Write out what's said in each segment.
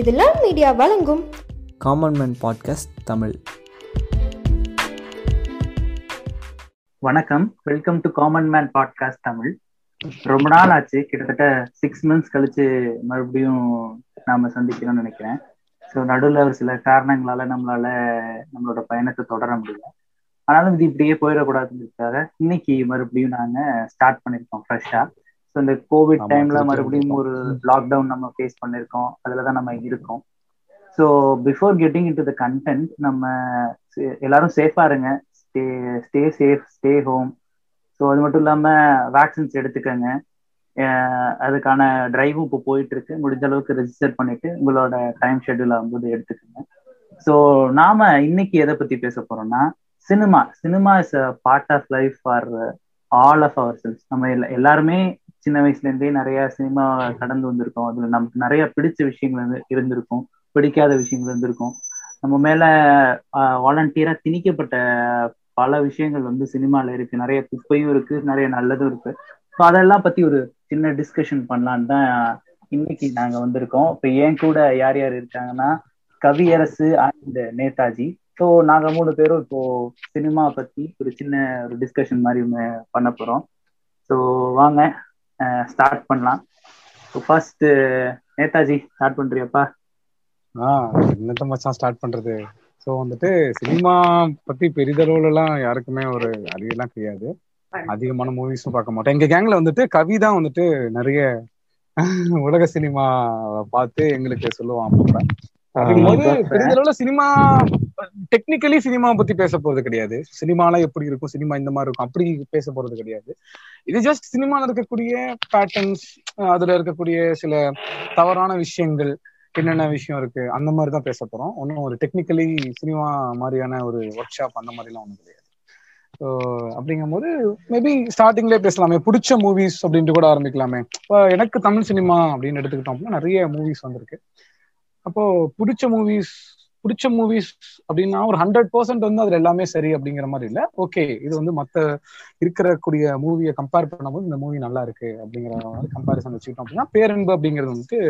இது love media வழங்கும். Common man podcast Tamil. வணக்கம். Welcome to common man podcast Tamil. ரொம்ப நாள் ஆச்சு. கிட்டத்தட்ட சிக்ஸ் மந்த்ஸ் கழிச்சு மறுபடியும் நாம சந்திக்கணும்னு நினைக்கிறேன். ஸோ நடுவில் ஒரு சில காரணங்களால நம்மளால நம்மளோட பயணத்தை தொடர முடியல. ஆனாலும் இது இப்படியே போயிடக்கூடாதுன்றதுக்காக இன்னைக்கு மறுபடியும் நாங்க ஸ்டார்ட் பண்ணிருக்கோம் ஃப்ரெஷ்ஷா ஸோ இந்த கோவிட் டைம்ல மறுபடியும் ஒரு லாக்டவுன் நம்ம ஃபேஸ் பண்ணிருக்கோம். அதுல தான் நம்ம இருக்கோம். So before getting into the content நம்ம எல்லாரும் சேஃபா இருங்க. Stay stay safe stay home so அது மட்டும் இல்லாம வேக்சின்ஸ் எடுத்துக்கங்க. அதுக்கான டிரைவும் இப்போ போயிட்டு இருக்கு முடிஞ்ச அளவுக்கு ரெஜிஸ்டர் பண்ணிட்டு உங்களோட டைம் ஷெட்யூல் ஆகும்போது எடுத்துக்கோங்க. ஸோ நாம இன்னைக்கு எதை பத்தி பேச போறோம்னா cinema cinema is a part of life for all of ourselves நம்ம எல்லா- எல்லாருமே சின்ன வயசுல இருந்தே நிறைய சினிமா கடந்து வந்திருக்கோம். அதுல நமக்கு நிறைய பிடிச்ச விஷயங்கள் இருந்து- இருந்திருக்கும். பிடிக்காத விஷயங்கள் இருந்திருக்கும். நம்ம மேல வாலண்டியரா திணிக்கப்பட்ட பல விஷயங்கள் வந்து சினிமால இருக்கு. நிறைய குப்பையும் இருக்கு நிறைய நல்லதும் இருக்கு. ஸோ அதெல்லாம் பத்தி ஒரு சின்ன டிஸ்கஷன் பண்ணலான்னு தான் இன்னைக்கு நாங்க வந்திருக்கோம். இப்போ என் கூட யார் யார் இருக்காங்கன்னா கவியரசு அண்ட் நேதாஜி. ஸோ நாங்க மூணு பேரும் இப்போ சினிமா பத்தி ஒரு சின்ன ஒரு டிஸ்கஷன் மாதிரி பண்ண போறோம். ஸோ வாங்க. ஸ்டார்ட் பண்ணலாம். ஃபர்ஸ்ட் நேதாஜி ஸ்டார்ட் பண்றியாப்பா? ஆஹ் என்னத்த மச்சான் ஸ்டார்ட் பண்றது? சோ வந்துட்டு சினிமா பத்தி பெரிதளவுல எல்லாம் யாருக்குமே ஒரு அறிவெல்லாம் கிடையாது. அதிகமான மூவிஸும் பார்க்க மாட்டோம். எங்க கேங்ல வந்துட்டு கவி தான் வந்துட்டு நிறைய உலக சினிமா பார்த்து எங்களுக்கு சொல்லுவான். அப்படிங்கும்போது பெரிதளவுல சினிமா டெக்னிக்கலி சினிமா பத்தி பேச போறது கிடையாது. சினிமாலாம் எப்படி இருக்கும் சினிமா இந்த மாதிரி இருக்கும் அப்படி பேச போறது கிடையாது. இது ஜஸ்ட் சினிமால இருக்கக்கூடிய பேட்டர்ன்ஸ் அதுல இருக்கக்கூடிய சில தவறான விஷயங்கள் என்னென்ன விஷயம் இருக்கு அந்த மாதிரி தான் பேச போறோம். ஒன்றும் ஒரு டெக்னிக்கலி சினிமா மாதிரியான ஒரு ஒர்க் ஷாப் அந்த மாதிரிலாம் ஒன்றும் கிடையாது. ஸோ அப்படிங்கும்போது மேபி ஸ்டார்டிங்லேயே பேசலாமே. பிடிச்ச மூவிஸ் அப்படின்ட்டு கூட ஆரம்பிக்கலாமே. இப்போ எனக்கு தமிழ் சினிமா அப்படின்னு எடுத்துக்கிட்டோம்னா நிறைய மூவிஸ் வந்திருக்கு. அப்போ பிடிச்ச மூவிஸ் பிடிச்ச மூவிஸ் அப்படின்னா ஒரு ஹண்ட்ரட் பர்சன்ட் வந்து அதுல எல்லாமே சரி அப்படிங்கிற மாதிரி இல்ல. ஓகே இது வந்து மத்த இருக்கக்கூடிய மூவியை கம்பேர் பண்ணும்போது இந்த மூவி நல்லா இருக்கு அப்படிங்கிற மாதிரி கம்பேரிசன் வச்சுக்கிட்டோம் அப்படின்னா பேரன்பு அப்படிங்கிறது வந்துட்டு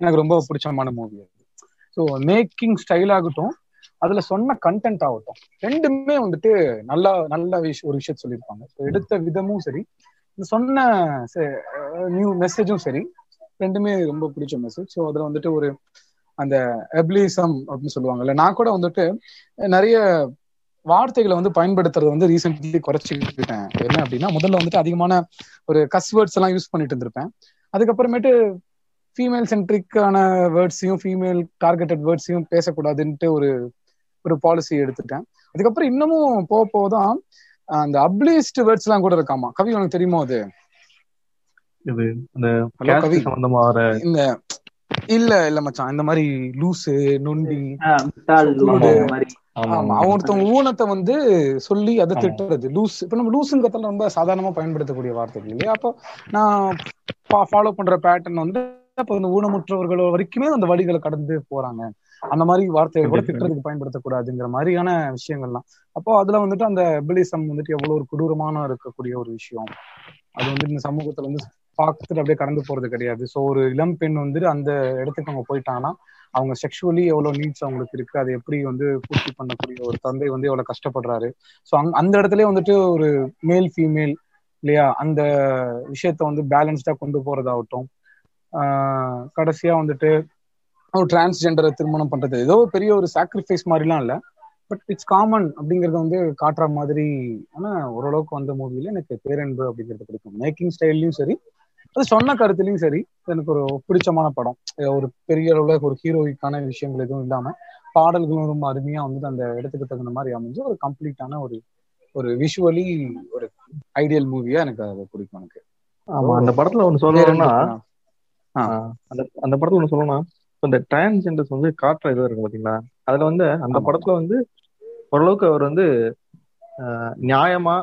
எனக்கு ரொம்ப பிடிச்சமான மூவி அது. ஸோ மேக்கிங் ஸ்டைல் ஆகட்டும் அதுல சொன்ன கண்டென்ட் ஆகட்டும் ரெண்டுமே வந்துட்டு நல்லா நல்ல விஷயம் ஒரு விஷயத்த சொல்லியிருப்பாங்க. ஸோ எடுத்த விதமும் சரி சொன்ன நியூ மெசேஜும் சரி ரெண்டுமே ரொம்ப பிடிச்ச மெசேஜ் ஸோ அதுல வந்துட்டு ஒரு அந்த எப்ளிசம் அப்படின்னு சொல்லுவாங்கல்ல நான் கூட வந்துட்டு நிறைய வார்த்தைகளை வந்து பயன்படுத்துறது வந்து ரீசென்ட்லி குறைச்சிக்கிட்டேன். என்ன அப்படின்னா முதல்ல வந்துட்டு அதிகமான ஒரு கஸ் வேர்ட்ஸ் எல்லாம் யூஸ் பண்ணிட்டு இருந்திருப்பேன். அதுக்கப்புறமேட்டு ஃபீமேல் சென்ட்ரிக்கான வேர்ட்ஸையும் ஃபீமேல் டார்கெட்டட் வேர்ட்ஸையும் பேசக்கூடாதுன்ட்டு ஒரு ஒரு பாலிசி எடுத்துட்டேன். அதுக்கப்புறம் இன்னமும் போக போதான் அந்த அப்ளிஸ்ட் வேர்ட்ஸ் எல்லாம் கூட இருக்காமா? கவி உனக்கு தெரியுமா அது? இந்த இல்ல இல்ல மச்சான். இந்த மாதிரி லூசு நொண்டி ஒருத்தவங்க ஊனத்தை வந்து சொல்லி அதை. திட்டுறது. லூஸ் இப்ப நம்ம லூசுங்கிறதுல ரொம்ப சாதாரணமா பயன்படுத்தக்கூடிய வார்த்தைகள் இல்லையா? அப்போ நான் ஃபாலோ பண்ற பேட்டர்ன் வந்து அப்போ இந்த ஊனமுற்றவர்கள் வரைக்குமே அந்த வழிகளை கடந்து போறாங்க. அந்த மாதிரி வார்த்தைகள் கூட. திட்டுறதுக்கு பயன்படுத்தக்கூடாதுங்கிற மாதிரியான விஷயங்கள்லாம். அப்போ அதுல வந்துட்டு அந்த பிலிசம் வந்துட்டு எவ்வளவு ஒரு கொடூரமான இருக்கக்கூடிய ஒரு விஷயம். அது வந்து இந்த சமூகத்துல வந்து பார்த்துட்டு அப்படியே கடந்து போறது கிடையாது. ஸோ ஒரு இளம் பெண் வந்து அந்த இடத்துக்கு அவங்க போயிட்டாங்கன்னா அவங்க செக்ஷுவலி எவ்வளவு நீட்ஸ் அவங்களுக்கு இருக்கு அதை எப்படி வந்து பூர்த்தி பண்ணக்கூடிய ஒரு தந்தை வந்து எவ்வளவு கஷ்டப்படுறாரு. ஸோ அங் அந்த இடத்துல வந்துட்டு ஒரு மேல் ஃபீமேல் இல்லையா அந்த விஷயத்த வந்து பேலன்ஸ்டா கொண்டு போறதாகட்டும். ஆஹ் கடைசியா வந்துட்டு ஒரு டிரான்ஸ்ஜெண்டரை திருமணம் பண்றது. ஏதோ பெரிய ஒரு சாக்ரிஃபைஸ் மாதிரிலாம் இல்ல. பட் இட்ஸ் காமன் அப்படிங்கறத வந்து காட்டுற மாதிரி ஆனா ஓரளவுக்கு வந்த மூவில எனக்கு பேரன்பு அப்படிங்கிறது பிடிக்கும். மேக்கிங் ஸ்டைல்லையும் சரி அது சொன்ன கருத்துலயும் சரி எனக்கு ஒரு பிடிச்சமான படம். ஒரு பெரிய அளவுல ஒரு ஹீரோயிக்கான விஷயங்கள் எதுவும் இல்லாம பாடல்களும் ரொம்ப அருமையா வந்து அந்த இடத்துக்கு தகுந்த மாதிரி அமைஞ்சு ஒரு கம்ப்ளீட்டான ஒரு ஒரு விஷுவலி ஒரு ஐடியல் மூவியா எனக்கு அது பிடிக்கும் எனக்கு. ஆமா அந்த படத்துல ஒண்ணு சொல்லணும்னா அந்த அந்த படத்துல ஒண்ணு சொல்லணும்னா இந்த டிரான்ஸ்ஜெண்டர்ஸ் வந்து காட்டுற இது இருக்கு பாத்தீங்களா? அதுல வந்து அந்த. படத்துல வந்து ஓரளவுக்கு அவர் வந்து நியாயமா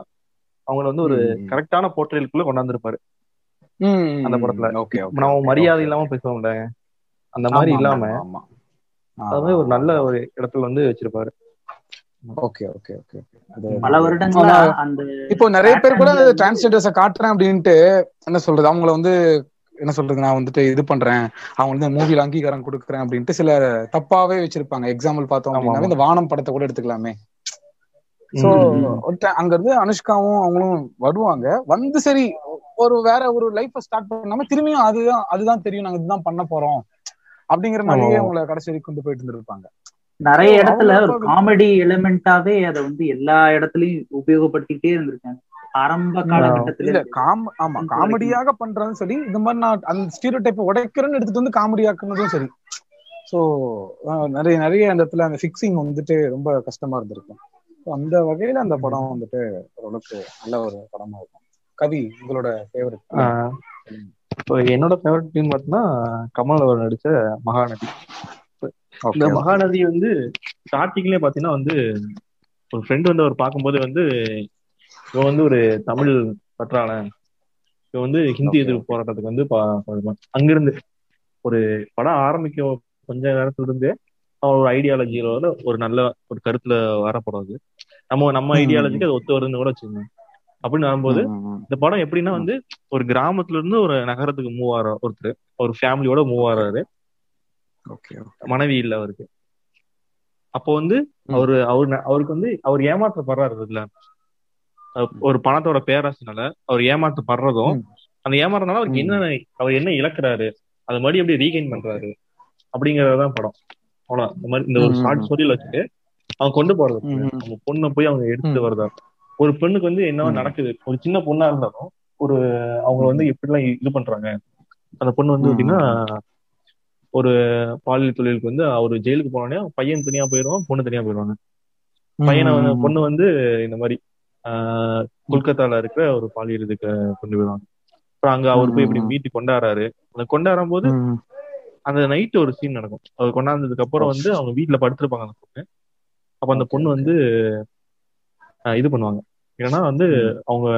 அவங்கள வந்து ஒரு. கரெக்டான போர்ட்ரேலுக்குள்ள கொண்டாந்துருப்பாரு. அந்த படத்துல. நம்ம மரியாதை இல்லாம பேசுவோம்ல. அந்த மாதிரி இல்லாம அது மாதிரி ஒரு நல்ல ஒரு இடத்துல வந்து வச்சிருப்பாரு. Okay okay okay. பல வருடங்களா. அந்த இப்போ நிறைய பேர் கூட டிரான்ஸ்ஜெண்டர்ஸ காட்டுறேன் அப்படின்ட்டு என்ன சொல்றது? அவங்கள வந்து என்ன சொல்றது? நான் வந்துட்டு இது பண்றேன். அவங்க வந்து மூவில அங்கீகாரம் கொடுக்குறேன் அப்படின்ட்டு சில தப்பாவே வச்சிருப்பாங்க. எக்ஸாம்பிள் பார்த்தோம் அப்படின்னா. இந்த வானம் படத்தை கூட எடுத்துக்கலாமே. சோ அங்க இருந்து அனுஷ்காவும் அவங்களும் வருவாங்க. வந்து சரி ஒரு வேற ஒரு லைஃப் ஸ்டார்ட் பண்ணாம திரும்பியும் அதுதான் அதுதான் தெரியும். நாங்க இதுதான் பண்ண போறோம். அப்படிங்கிற மாதிரியே. அவங்கள கடைசி வரைக்கும் கொண்டு போயிட்டு இருந்திருப்பாங்க. நிறைய இடத்துல ஒரு காமெடி எலிமெண்டாவே அதை வந்து எல்லா இடத்துலயும் உபயோகப்படுத்திட்டே இருந்திருக்காங்க. ஆரம்ப காலகட்டத்துல. காம் ஆமா. காமெடியாக பண்றதும் சரி இந்த மாதிரி நான் அந்த ஸ்டீரியோ டைப் உடைக்கிறேன்னு எடுத்துட்டு வந்து காமெடி ஆக்குனதும் சரி. சோ நிறைய நிறைய இடத்துல அந்த ஃபிக்ஸிங் வந்துட்டு ரொம்ப கஷ்டமா இருந்திருக்கும். அந்த வகையில அந்த படம் வந்துட்டு ஓரளவுக்கு நல்ல ஒரு படமா இருக்கும். கவி உங்களோட ஃபேவரட் ஆஹ் இப்போ என்னோட ஃபேவரட் டீம் பார்த்தீங்கன்னா கமல் அவர் நடிச்ச மகாநதி இந்த மகாநதி வந்து ஸ்டார்டிங்லேயே பார்த்தீங்கன்னா வந்து ஒரு ஃப்ரெண்டு வந்து அவர் பார்க்கும்போது வந்து இவன் வந்து ஒரு தமிழ் பற்றாளன் இவன் வந்து ஹிந்தி. எதிர்ப்பு போராட்டத்துக்கு வந்து. அங்கிருந்து ஒரு படம் ஆரம்பிக்க கொஞ்ச நேரத்துல இருந்து அவன் ஒரு ஐடியாலஜியோட ஒரு நல்ல ஒரு கருத்துல வரப்படாது நம்ம நம்ம. ஐடியாலஜிக்கு அது ஒத்து வருதுன்னு கூட வச்சுக்கோங்க அப்படின்னு வரும்போது இந்த படம் எப்படின்னா வந்து ஒரு கிராமத்துல இருந்து ஒரு நகரத்துக்கு மூவ் ஆற ஒருத்தர். ஒரு ஃபேமிலியோட மூவ் ஆறாரு. மனைவி இல்ல அவருக்கு. அப்போ வந்து அவரு அவரு அவருக்கு வந்து அவர் ஏமாற்றப்படுறாரு இதுல ஒரு பணத்தோட பேராசினால அவர் ஏமாற்றப்படுறதும். அந்த ஏமாறதுனால அவருக்கு. என்ன அவர் என்ன இழக்கிறாரு அது மாதிரி எப்படி ரீகைன் பண்றாரு அப்படிங்கறதுதான் படம். அவ்வளவு இந்த மாதிரி இந்த ஒரு ஷார்ட். ஸ்டோரியில வச்சுட்டு அவங்க கொண்டு போறது. அவங்க பொண்ணை போய் அவங்க எடுத்துட்டு ம். ஒரு பெண்ணுக்கு வந்து என்ன ம். நடக்குது ஒரு சின்ன பொண்ணா இருந்தாலும் ஒரு அவங்க வந்து எப்படிலாம் இது பண்றாங்க அந்த பொண்ணு வந்து எப்படின்னா ஒரு பாலியல் தொழிலுக்கு வந்து அவர் ஜெயிலுக்கு போனோடனே பையன் தனியா போயிடுவான் பொண்ணு தனியா போயிடுவாங்க பையனை வந்து. பொண்ணு வந்து இந்த மாதிரி ஆஹ் கொல்கத்தால இருக்கிற ஒரு பாலியல் இதுக்கு கொண்டு போயிடுவாங்க அப்புறம் அங்க அவர் போய் இப்படி. மீட்டு கொண்டாடுறாரு அந்த கொண்டாடும் போது. அந்த நைட் ஒரு சீன் நடக்கும் அவர் கொண்டாந்ததுக்கு அப்புறம் வந்து அவங்க வீட்டுல படுத்திருப்பாங்க அந்த பொண்ணு அப்ப அந்த பொண்ணு. வந்து இது பண்ணுவாங்க. ஏன்னா வந்து அவங்க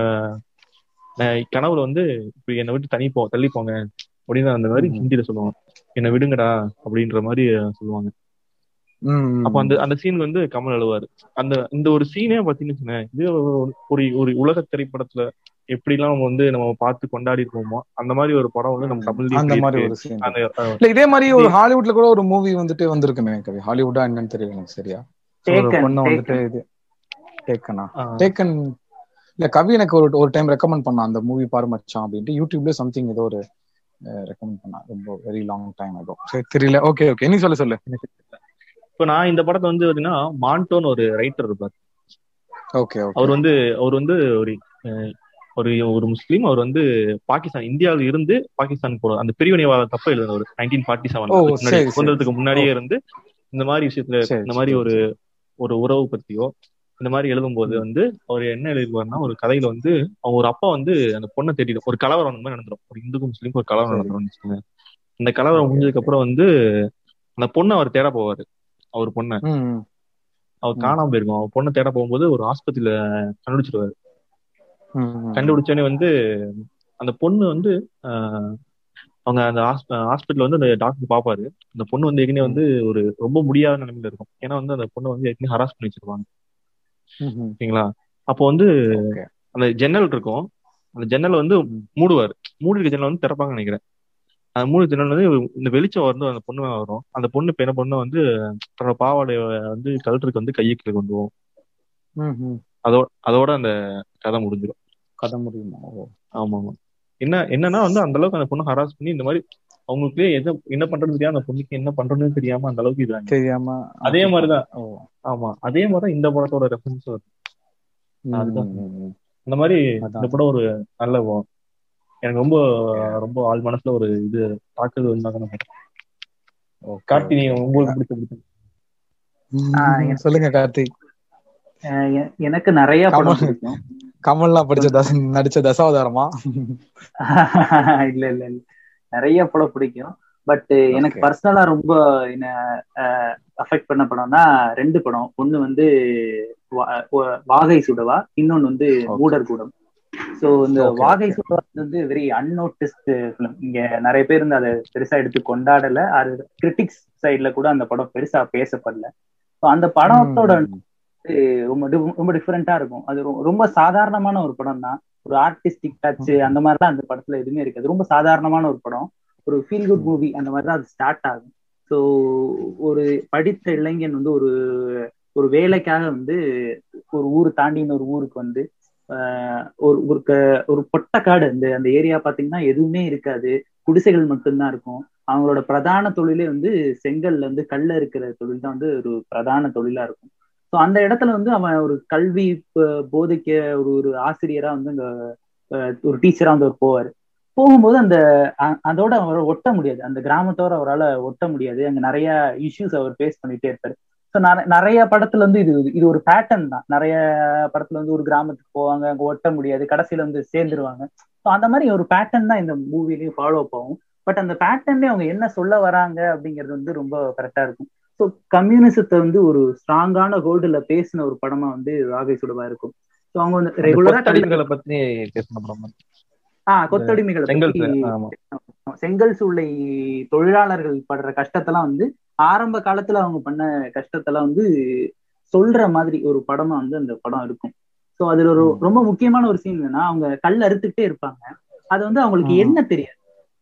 கனவுல வந்து இப்படி என்னை விட்டு தனி போ தள்ளி போங்க. அப்படின்னு அந்த மாதிரி. ஹிந்தியில சொல்லுவாங்க. என்னை விடுங்கடா அப்படின்ற மாதிரி சொல்லுவாங்க. ம். அப்ப அந்த அந்த சீன் வந்து கமல் அழுவாரு. அந்த இந்த ஒரு சீனே பாத்தீங்கன்னு இது ஒரு- ஒரு உலக திரைப்படத்துல எப்படிலாம் நம்ம வந்து நம்ம பார்த்து கொண்டாடி இருக்கோமோ அந்த மாதிரி ஒரு படம் வந்து நம்ம தமிழ்லயும் அந்த மாதிரி இருக்கு. ஒரு இல்ல இதே மாதிரி ஒரு ஹாலிவுட்ல கூட ஒரு மூவி வந்துட்டு வந்திருக்குமே கவி. ஹாலிவுட்டா என்னன்னு தெரியல சரியா. பொண்ணு வந்துட்டு. இது டேக்கனா டேக்கன் இல்ல கவி எனக்கு ஒரு ஒரு டைம் ரெக்கமெண்ட் பண்ணான் அந்த மூவி பாரு மச்சான் அப்படின்ட்டு. யூடியூப்ல சம்திங் ஏதோ ஒரு ரெக்கமெண்ட் பண்ணா ரொம்ப வெரி லாங் டைம் ஆகும் சரி தெரியல. ஓகே ஓகே நீ சொல்லு சொல்லு. இப்ப நான் இந்த படத்தை வந்து பாத்தீங்கன்னா மாண்டோன்னு ஒரு ரைட்டர் இருப்பார். ஓகே அவர் வந்து அவர் வந்து ஒரு ஒரு ஒரு முஸ்லீம். அவர் வந்து பாகிஸ்தான் இந்தியாவில் இருந்து பாகிஸ்தான் போற அந்த பிரிவினைவாத தப்ப எழுதினவர். Nineteen forty seven. சுதந்திரத்துக்கு முன்னாடியே இருந்து இந்த மாதிரி விஷயத்துல இந்த மாதிரி ஒரு ஒரு உறவு பத்தியோ இந்த மாதிரி எழுதும்போது வந்து அவர் என்ன எழுதிருவாருன்னா ஒரு கதையில வந்து அவங்க ஒரு அப்பா வந்து அந்த பொண்ணை தேடிடும் ஒரு கலவரம் அந்த மாதிரி நடந்துரும். ஒரு இந்துக்கும் முஸ்லீமுக்கும் ஒரு கலவரம் வச்சுக்கோங்க. அந்த கலவரம் முடிஞ்சதுக்கு அப்புறம் வந்து அந்த பொண்ணை அவர் தேட போவாரு. அவர் பொண்ணை. அவர். காணாம போயிருக்கும். அவர் பொண்ணை தேட போகும்போது ஒரு ஆஸ்பத்திரியில கண்டுபிடிச்சிருவாரு. கண்டுபிடிச்சோடனே வந்து அந்த பொண்ணு வந்து அவங்க அந்த ஹாஸ்பிட்டல் வந்து அந்த டாக்டர் பாப்பாரு அந்த பொண்ணு வந்து ஏற்கனவே வந்து ஒரு ரொம்ப முடியாத நிலைமையில இருக்கும். ஏன்னா வந்து அந்த பொண்ணை வந்து ஏற்கனவே ஹராஸ் பண்ணி வச்சிருப்பாங்க. ம். ஓகேங்களா? அப்போ வந்து அந்த ஜன்னல் இருக்கும். அந்த ஜன்னல் வந்து. மூடுவார். மூடி இருக்க ஜன்னல் வந்து திறப்பாங்கன்னு நினைக்கிறேன். அந்த மூணு ஜன்னல் வந்து இந்த வெளிச்சம் வந்து அந்த பொண்ணு வரும். அந்த பொண்ணு என்ன பொண்ணு வந்து தன்னோட பாவாடைய வந்து கழுத்துக்கு வந்து கையை கீழே கொண்டு போகும். ம், ம். அதோட அதோட அந்த கதை முடிஞ்சிடும் கதை முடியுமா. ஆமா ஆமா என்ன என்னன்னா வந்து அந்த அளவுக்கு அந்த பொண்ணு ஹராஸ் பண்ணி இந்த மாதிரி அவங்களுக்கு எது என்ன பண்றதுன்னு தெரியாம அந்த பொண்ணுக்கு என்ன பண்றதுன்னு தெரியாம அந்த அளவுக்கு இதாங்க தெரியாம அதே மாதிரிதான். ஆமா. அதே மாதிரிதான் இந்த படத்தோட ரெஃபரன்ஸ் வருது. அந்த மாதிரி. இந்த படம் ஒரு நல்ல படம். எனக்கு ரொம்ப ரொம்ப ஆள் மனசுல ஒரு இது தாக்குதல் இருந்தாங்க கார்த்தி. உங்களுக்கு பிடிச்ச சொல்லுங்க கார்த்திக் எனக்கு நிறைய படம் கமல். பிடிக்கும். கமல்லாம் படிச்ச தச நடிச்ச தசாவதாரமா? இல்ல இல்ல இல்ல. நிறைய படம் பிடிக்கும். பட் எனக்கு. பர்சனலா ரொம்ப என்ன அஃபெக்ட் பண்ண படம்னா ரெண்டு படம். ஒண்ணு வந்து வாகை சுடவா. இன்னொன்னு வந்து. மூடர் கூடம். சோ இந்த வாகை. சுடவா வந்து வெரி அன்நோட்டிஸ்ட் ஃபிலிம் இங்க நிறைய பேர் வந்து அதை பெருசா எடுத்து கொண்டாடல. அது கிரிட்டிக்ஸ் சைட்ல கூட அந்த படம் பெருசா பேசப்படல. So அந்த படத்தோட ம், வந்து ரொம்ப ரொம்ப டிஃப்ரெண்டா இருக்கும். அது ரொம்ப சாதாரணமான ஒரு படம் தான் ஒரு ஆர்டிஸ்டிக் டச் அந்த மாதிரிலாம் அந்த படத்துல எதுவுமே இருக்காது. ரொம்ப சாதாரணமான ஒரு படம். ஒரு ஃபீல் குட் மூவி அந்த மாதிரி தான் அது ஸ்டார்ட் ஆகும். ஸோ ஒரு படித்த இளைஞன் வந்து ஒரு ஒரு வேலைக்காக வந்து ஒரு ஊர் தாண்டி இன்னொரு ஊருக்கு வந்து ஆஹ் ஒரு ஒரு ஒரு பொட்டக்காடு அந்த அந்த ஏரியா பாத்தீங்கன்னா எதுவுமே இருக்காது. குடிசைகள் மட்டும்தான் இருக்கும். அவங்களோட பிரதான தொழிலே வந்து செங்கல்ல வந்து கல்ல இருக்கிற தொழில் தான் வந்து ஒரு பிரதான தொழிலா இருக்கும். ஸோ அந்த இடத்துல வந்து அவன் ஒரு கல்வி போதைக்க போதிக்க ஒரு ஒரு ஆசிரியரா வந்து அங்க ஒரு டீச்சரா வந்து அவர் போவாரு. போகும்போது அந்த அ- அதோட அவரை ஒட்ட முடியாது. அந்த கிராமத்தோட அவரால் ஒட்ட முடியாது. அங்க நிறைய இஷ்யூஸ் அவர் ஃபேஸ் பண்ணிட்டே இருப்பாரு. ஸோ நிறைய படத்துல வந்து இது இது ஒரு பேட்டர்ன் தான். நிறைய படத்துல வந்து ஒரு கிராமத்துக்கு போவாங்க அங்க ஒட்ட முடியாது கடைசியில வந்து சேர்ந்துருவாங்க. ஸோ அந்த மாதிரி ஒரு பேட்டர்ன் தான் இந்த மூவிலையும் ஃபாலோ ஆகும். பட் அந்த பேட்டர்ன்லேயே அவங்க என்ன சொல்ல வராங்க அப்படிங்கிறது வந்து ரொம்ப கரெக்டா இருக்கும். ஸோ கம்யூனிசத்தை வந்து ஒரு ஸ்ட்ராங்கான ஹோல்டுல பேசின ஒரு படமா வந்து வாகை சுடவா இருக்கும். ஸோ அவங்க வந்து ரெகுலரா பத்தி பேசின ஆஹ் கொத்தடிமைகளை செங்கல் சூளை, தொழிலாளர்கள் படுற கஷ்டத்தெல்லாம் வந்து ஆரம்ப காலத்துல அவங்க பண்ண கஷ்டத்தெல்லாம் வந்து சொல்ற மாதிரி ஒரு படமா வந்து அந்த படம் இருக்கும். சோ அதுல ஒரு ரொம்ப முக்கியமான ஒரு சீன் என்னன்னா அவங்க கல் அறுத்துக்கிட்டே இருப்பாங்க. அது வந்து அவங்களுக்கு. என்ன தெரியாது.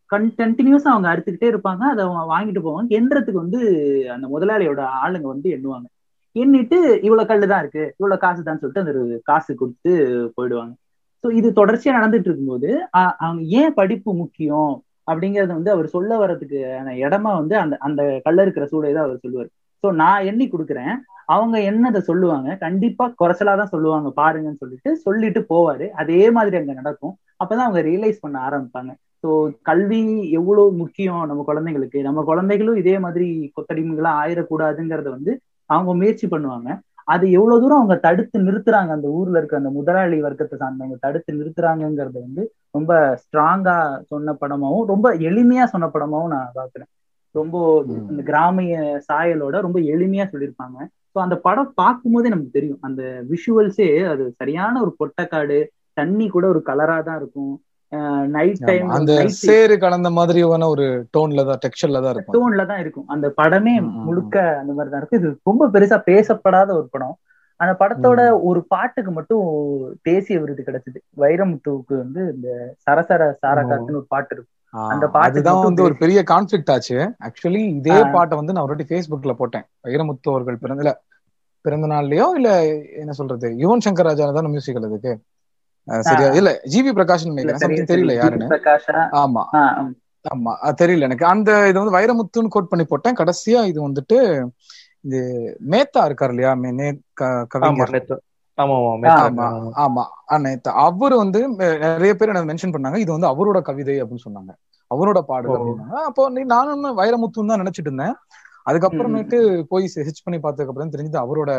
கண்டினியூஸா அவங்க அறுத்துக்கிட்டே இருப்பாங்க. அதை அவங்க வாங்கிட்டு போவாங்க. எண்றதுக்கு வந்து அந்த முதலாளியோட ஆளுங்க வந்து எண்ணுவாங்க. எண்ணிட்டு இவ்வளவு கல்லு தான் இருக்கு. இவ்வளவு காசு தான் சொல்லிட்டு அந்த ஒரு காசு கொடுத்து போயிடுவாங்க. ஸோ இது தொடர்ச்சியா நடந்துட்டு இருக்கும்போது அ- அவங்க ஏன் படிப்பு முக்கியம் அப்படிங்கறத வந்து அவர் சொல்ல வர்றதுக்கு இடமா வந்து அந்த அந்த கல்ல இருக்கிற சூழலை தான் அவர் சொல்லுவார். ஸோ நான் எண்ணி கொடுக்குறேன். அவங்க என்னதை சொல்லுவாங்க கண்டிப்பா குறைச்சலா தான் சொல்லுவாங்க பாருங்கன்னு சொல்லிட்டு சொல்லிட்டு போவாரு. அதே மாதிரி அங்க நடக்கும். அப்பதான் அவங்க ரியலைஸ் பண்ண ஆரம்பிப்பாங்க. ஸோ கல்வி எவ்வளவு முக்கியம் நம்ம குழந்தைங்களுக்கு நம்ம குழந்தைகளும் இதே மாதிரி கொத்தடிமைகளா ஆயிடக்கூடாதுங்கிறத வந்து அவங்க முயற்சி பண்ணுவாங்க. அது எவ்வளவு தூரம் அவங்க தடுத்து நிறுத்துறாங்க? அந்த ஊர்ல இருக்க அந்த முதலாளி வர்க்கத்தை சார்ந்தவங்க தடுத்து நிறுத்துறாங்கங்கிறத வந்து ரொம்ப ஸ்ட்ராங்கா சொன்ன படமாவும் ரொம்ப எளிமையா சொன்ன படமாவும் நான் பாக்குறேன் ரொம்ப ம். அந்த கிராமிய சாயலோட ரொம்ப எளிமையா சொல்லியிருப்பாங்க. ஸோ அந்த படம் பார்க்கும்போதே நமக்கு தெரியும். அந்த விஷுவல்ஸே அது சரியான ஒரு பொட்டக்காடு தண்ணி கூட ஒரு கலரா தான் இருக்கும். நைட் டைம் அந்த சேரு கலந்த மாதிரியான ஒரு டோன்ல தான் டெக்ஸ்சர்ல தான் இருக்கும். டோன்ல தான் இருக்கும். அந்த படமே முழுக்க அந்த மாதிரி தான் இருக்கும். இது ரொம்ப பெருசா பேசப்படாத ஒரு படம். அந்த படத்தோட ஒரு பாட்டுக்கு மட்டும் தேசிய விருது கிடைச்சது. வைரமுத்துவுக்கு வந்து இந்த சரசர சாரகாத்துன்னு ஒரு பாட்டு இருக்கும். அந்த அதுதான் மட்டும் வந்து ஒரு பெரிய கான்ஃபிளிக்ட் ஆச்சு. ஆக்சுவலி இதே. பாட்டை வந்து நான் ஒரு Facebookல போட்டேன். வைரமுத்து அவர்கள் பிறந்தல பிறந்த நாள்லயோ இல்ல என்ன சொல்றது யுவன் சங்கர் ராஜா தான் மியூசிக் அதுக்கு? சரியா? இல்ல ஜிவி பிரகாஷ் நினைக்கிறேன் தெரியல. யாருன்னு. ஆமா. ஆம். தெரியல எனக்கு. அந்த இது வந்து வைரமுத்துன்னு கோட் பண்ணி போட்டேன். கடைசியா இது வந்துட்டு இது மேத்தா இருக்கார் இல்லையா? கவிஞர். ஆமா நேத்தா அவர் வந்து நிறைய பேர் எனக்கு மென்ஷன் பண்ணாங்க. இது வந்து அவரோட கவிதை அப்படின்னு சொன்னாங்க. அவரோட பாடல். அப்படின்னாங்க அப்போ நீ நானும் வைரமுத்துன்னு தான் நினைச்சிட்டு இருந்தேன். அதுக்கப்புறமேட்டு போய் ஹெச் பண்ணி பார்த்ததுக்கு அப்புறம் தெரிஞ்சது அவரோட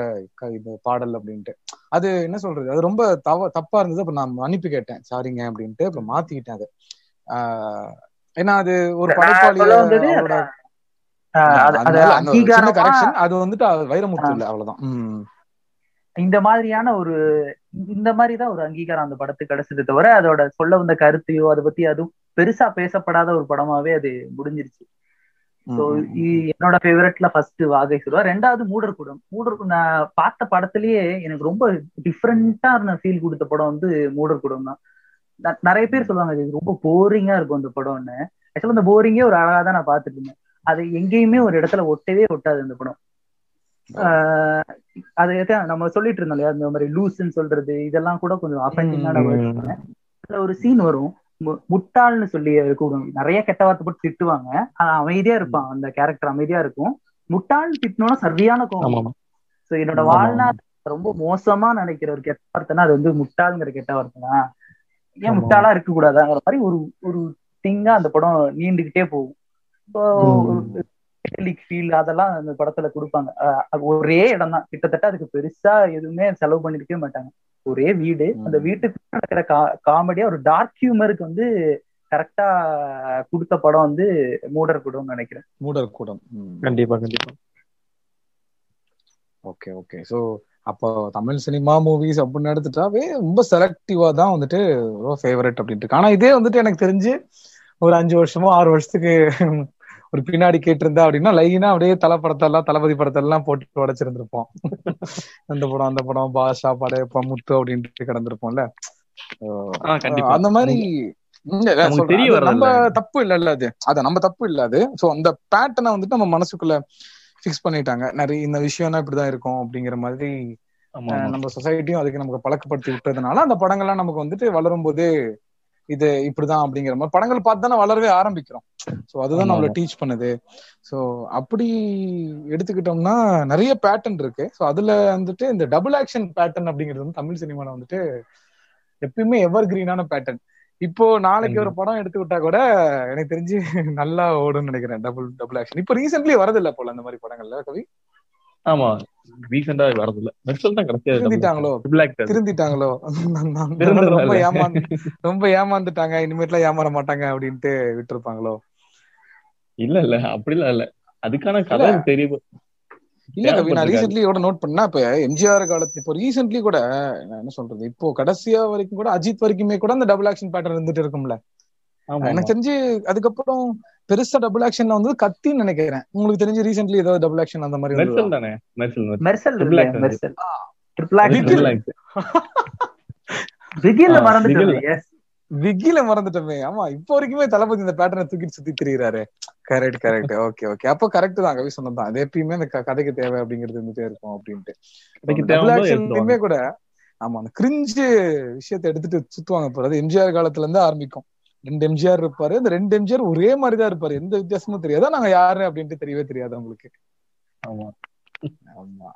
இது பாடல் அப்படின்ட்டு. அது என்ன சொல்றது? அது ரொம்ப தவ தப்பா இருந்தது. அப்ப நான் மன்னிப்பு கேட்டேன். சாரிங்க அப்படின்ட்டு அப்புறம் மாத்திக்கிட்டேன் அது. ஏன்னா அது ஒரு நான் படைப்பாளி சொல்ல வந்தது அவரோட ஆ, அது- வந்துட்டு வைரமுத்து இல்ல அவ்வளவுதான். இந்த மாதிரியான ஒரு இந்த மாதிரி தான் ஒரு அங்கீகாரம் அந்த படத்துக்கு கிடைச்சது தவிர அதோட சொல்ல வந்த கருத்தையோ அதை பத்தி அதுவும் பெருசா பேசப்படாத ஒரு படமாவே அது முடிஞ்சிருச்சு. உம் என்னோட ஃபேவரட்ல ஃபர்ஸ்ட் வாகை சுடுவா ரெண்டாவது மூடர்குடம். மூடர் நான் பார்த்த படத்திலேயே எனக்கு ரொம்ப டிஃப்ரெண்டா இருந்த ஃபீல் கொடுத்த படம் வந்து மூடர்குடம் தான். நிறைய பேர் சொல்லுவாங்க இது ரொம்ப போரிங்கா இருக்கும் அந்த படம்னு. ஆக்சுவலா அந்த போரிங்கே ஒரு அழகா தான் நான் பார்த்துட்டு இருந்தேன். அது எங்கேயுமே ஒரு இடத்துல ஒட்டவே ஒட்டாது அந்த படம். ஆஹ் அது நம்ம சொல்லிட்டு இருந்தோம் இல்லையா இந்த மாதிரி லூஸ்ன்னு சொல்றது இதெல்லாம் கூட கொஞ்சம் அஃபெண்டிங்கான ஒரு சீன் வரும். முட்டாள்னு சொல்லி கூடுவாங்க நிறைய கெட்ட வார்த்தை போட்டு திட்டுவாங்க. ஆனா அமைதியா இருப்பான். அந்த கேரக்டர் அமைதியா இருக்கும். முட்டாள் திட்டினோட சரியான ஆமா சோ என்னோட வாழ்நாள் ரொம்ப மோசமா நினைக்கிற ஒரு கெட்ட வார்த்தைனா அது வந்து முட்டாள்ங்கிற கெட்ட வார்த்தை தான். ஏன். முட்டாளா இருக்க கூடாதாங்கிற மாதிரி ஒரு ஒரு திங்கா அந்த படம் நீண்டுகிட்டே போகும். ஃபீல் அதெல்லாம் அந்த படத்துல கொடுப்பாங்க. ஒரே இடம் தான். கிட்டத்தட்ட அதுக்கு பெருசா எதுவுமே செலவு பண்ணிருக்கவே மாட்டாங்க. ஒரே வீடு. அந்த. வீட்டுக்கு நடக்கிற காமெடியா ஒரு டார்க் ஹியூமருக்கு வந்து கரெக்டா கொடுத்த படம் வந்து மூடர் கூடம்னு நினைக்கிறேன். மூடர் கூடம். உம் கண்டிப்பா கண்டிப்பா. Okay okay. ஸோ அப்போ தமிழ் சினிமா மூவிஸ் அப்படின்னு எடுத்துட்டாவே ரொம்ப செலக்டிவா தான் வந்துட்டு ரொம்ப ஃபேவரட் அப்படின்ட்டு இருக்கு. ஆனா இதே வந்துட்டு எனக்கு தெரிஞ்சு ஒரு அஞ்சு வருஷமோ ஆறு வருஷத்துக்கு ஒரு பின்னாடி கேட்டிருந்தா அப்படின்னா லைனா அப்படியே தலை படத்தெல்லாம் தளபதி படத்தெல்லாம் போட்டு உடைச்சிருந்திருப்போம். அந்த படம் அந்த படம் பாஷா படையப்பா முத்து அப்படின்ட்டு கிடந்திருப்போம்ல. ஆ, கண்டிப்பா. அந்த மாதிரி. நம்ம தப்பு இல்ல இல்ல அது. அத நம்ம தப்பு இல்ல அது. சோ அந்த பேட்டர்னை வந்துட்டு நம்ம மனசுக்குள்ள ஃபிக்ஸ் பண்ணிட்டாங்க. நிறைய இந்த விஷயம்னா இப்படிதான் இருக்கும் அப்படிங்கிற மாதிரி நம்ம சொசைட்டியும் அதுக்கு நமக்கு பழக்கப்படுத்தி விட்டதுனால அந்த படங்கள்லாம் நமக்கு வந்துட்டு வளரும் போதே இது இப்படிதான் அப்படிங்கிற மாதிரி படங்கள் பார்த்து தானே வளரவே ஆரம்பிக்கிறோம். சோ அதுதான் நம்மள. டீச் பண்ணுது. சோ அப்படி எடுத்துக்கிட்டோம்னா நிறைய பேட்டர்ன் இருக்கு. சோ அதுல வந்துட்டு இந்த டபுள் ஆக்ஷன் பேட்டர்ன் அப்படிங்கிறது வந்து தமிழ் சினிமால வந்துட்டு எப்பயுமே எவர் கிரீனான பேட்டர்ன் இப்போ நாளைக்கு ஒரு படம் எடுத்து விட்டா கூட எனக்கு தெரிஞ்சு நல்லா ஓடும்னு நினைக்கிறேன் டபுள் டபுள் ஆக்ஷன் இப்போ ரீசென்ட்லி வரதில்ல போல அந்த மாதிரி படங்கள்ல கவி? ஆமா. ரீசெண்டா வரதில்ல. மெர்சல் தான் கடைசியா திருந்திட்டாங்களோ? திருந்திட்டாங்களோ? ரொம்ப. ஏமாந்து ரொம்ப ஏமாந்துட்டாங்க. இனிமேட்லாம் ஏமாற மாட்டாங்க அப்படின்ட்டு விட்டுருப்பாங்களோ? இல்ல இல்ல. அப்படிலாம் இல்ல. அதுக்கான கதை தெரியும் இல்ல கவி நான். ரீசென்ட்லி கூட நோட் பண்ணா இப்ப எம்ஜிஆர் காலத்து இப்போ ரீசென்ட்லி கூட நான் என்ன சொல்றது? இப்போ கடைசியா வரைக்கும் கூட அஜித் வரைக்குமே கூட அந்த டபுள் ஆக்ஷன் பேட்டர்ன் இருந்துட்டு இருக்கும்ல. எனக்கு தெரிஞ்சு அதுக்கப்புறம் பெருசா டபுள் ஆக்ஷன்ல வந்து கத்தின்னு நினைக்கிறேன். உங்களுக்கு தெரிஞ்சு ரீசென்ட்லி ஏதாவது டபுள் ஆக்ஷன் அந்த மாதிரி மெர்சல்? தானே? மெர்சல் மெர்சல். மெர்சல் ட்ரிபிள் ஆக்ஷன் ஆ, மறந்துட்டேன் விக்கில மறந்துட்டோமே ஆமா இப்போ வரைக்குமே தளபதி இந்த பேட்டர்னை தூக்கிட்டு சுத்தி திரியிறாரு. கரெக்ட் கரெக்ட் ஓகே ஓகே அப்போ கரெக்ட் தான் கவி சொன்னதுதான் அது எப்பயுமே அந்த கதைக்கு தேவை அப்படிங்கிறது இருந்துட்டே இருக்கும் அப்படின்ட்டு. கூட ஆமா அந்த கிரிஞ்சு விஷயத்தை எடுத்துட்டு சுத்துவாங்க போறது எம்ஜிஆர் காலத்துல இருந்து ஆரம்பிக்கும். ரெண்டு எம்ஜிஆர் இருப்பாரு. அந்த ரெண்டு எம்ஜிஆர் ஒரே மாதிரி தான் இருப்பாரு. எந்த வித்தியாசமும் தெரியாது? நாங்க யாரு அப்படின்ட்டு தெரியவே தெரியாது அவங்களுக்கு. ஆமா. ஆமா.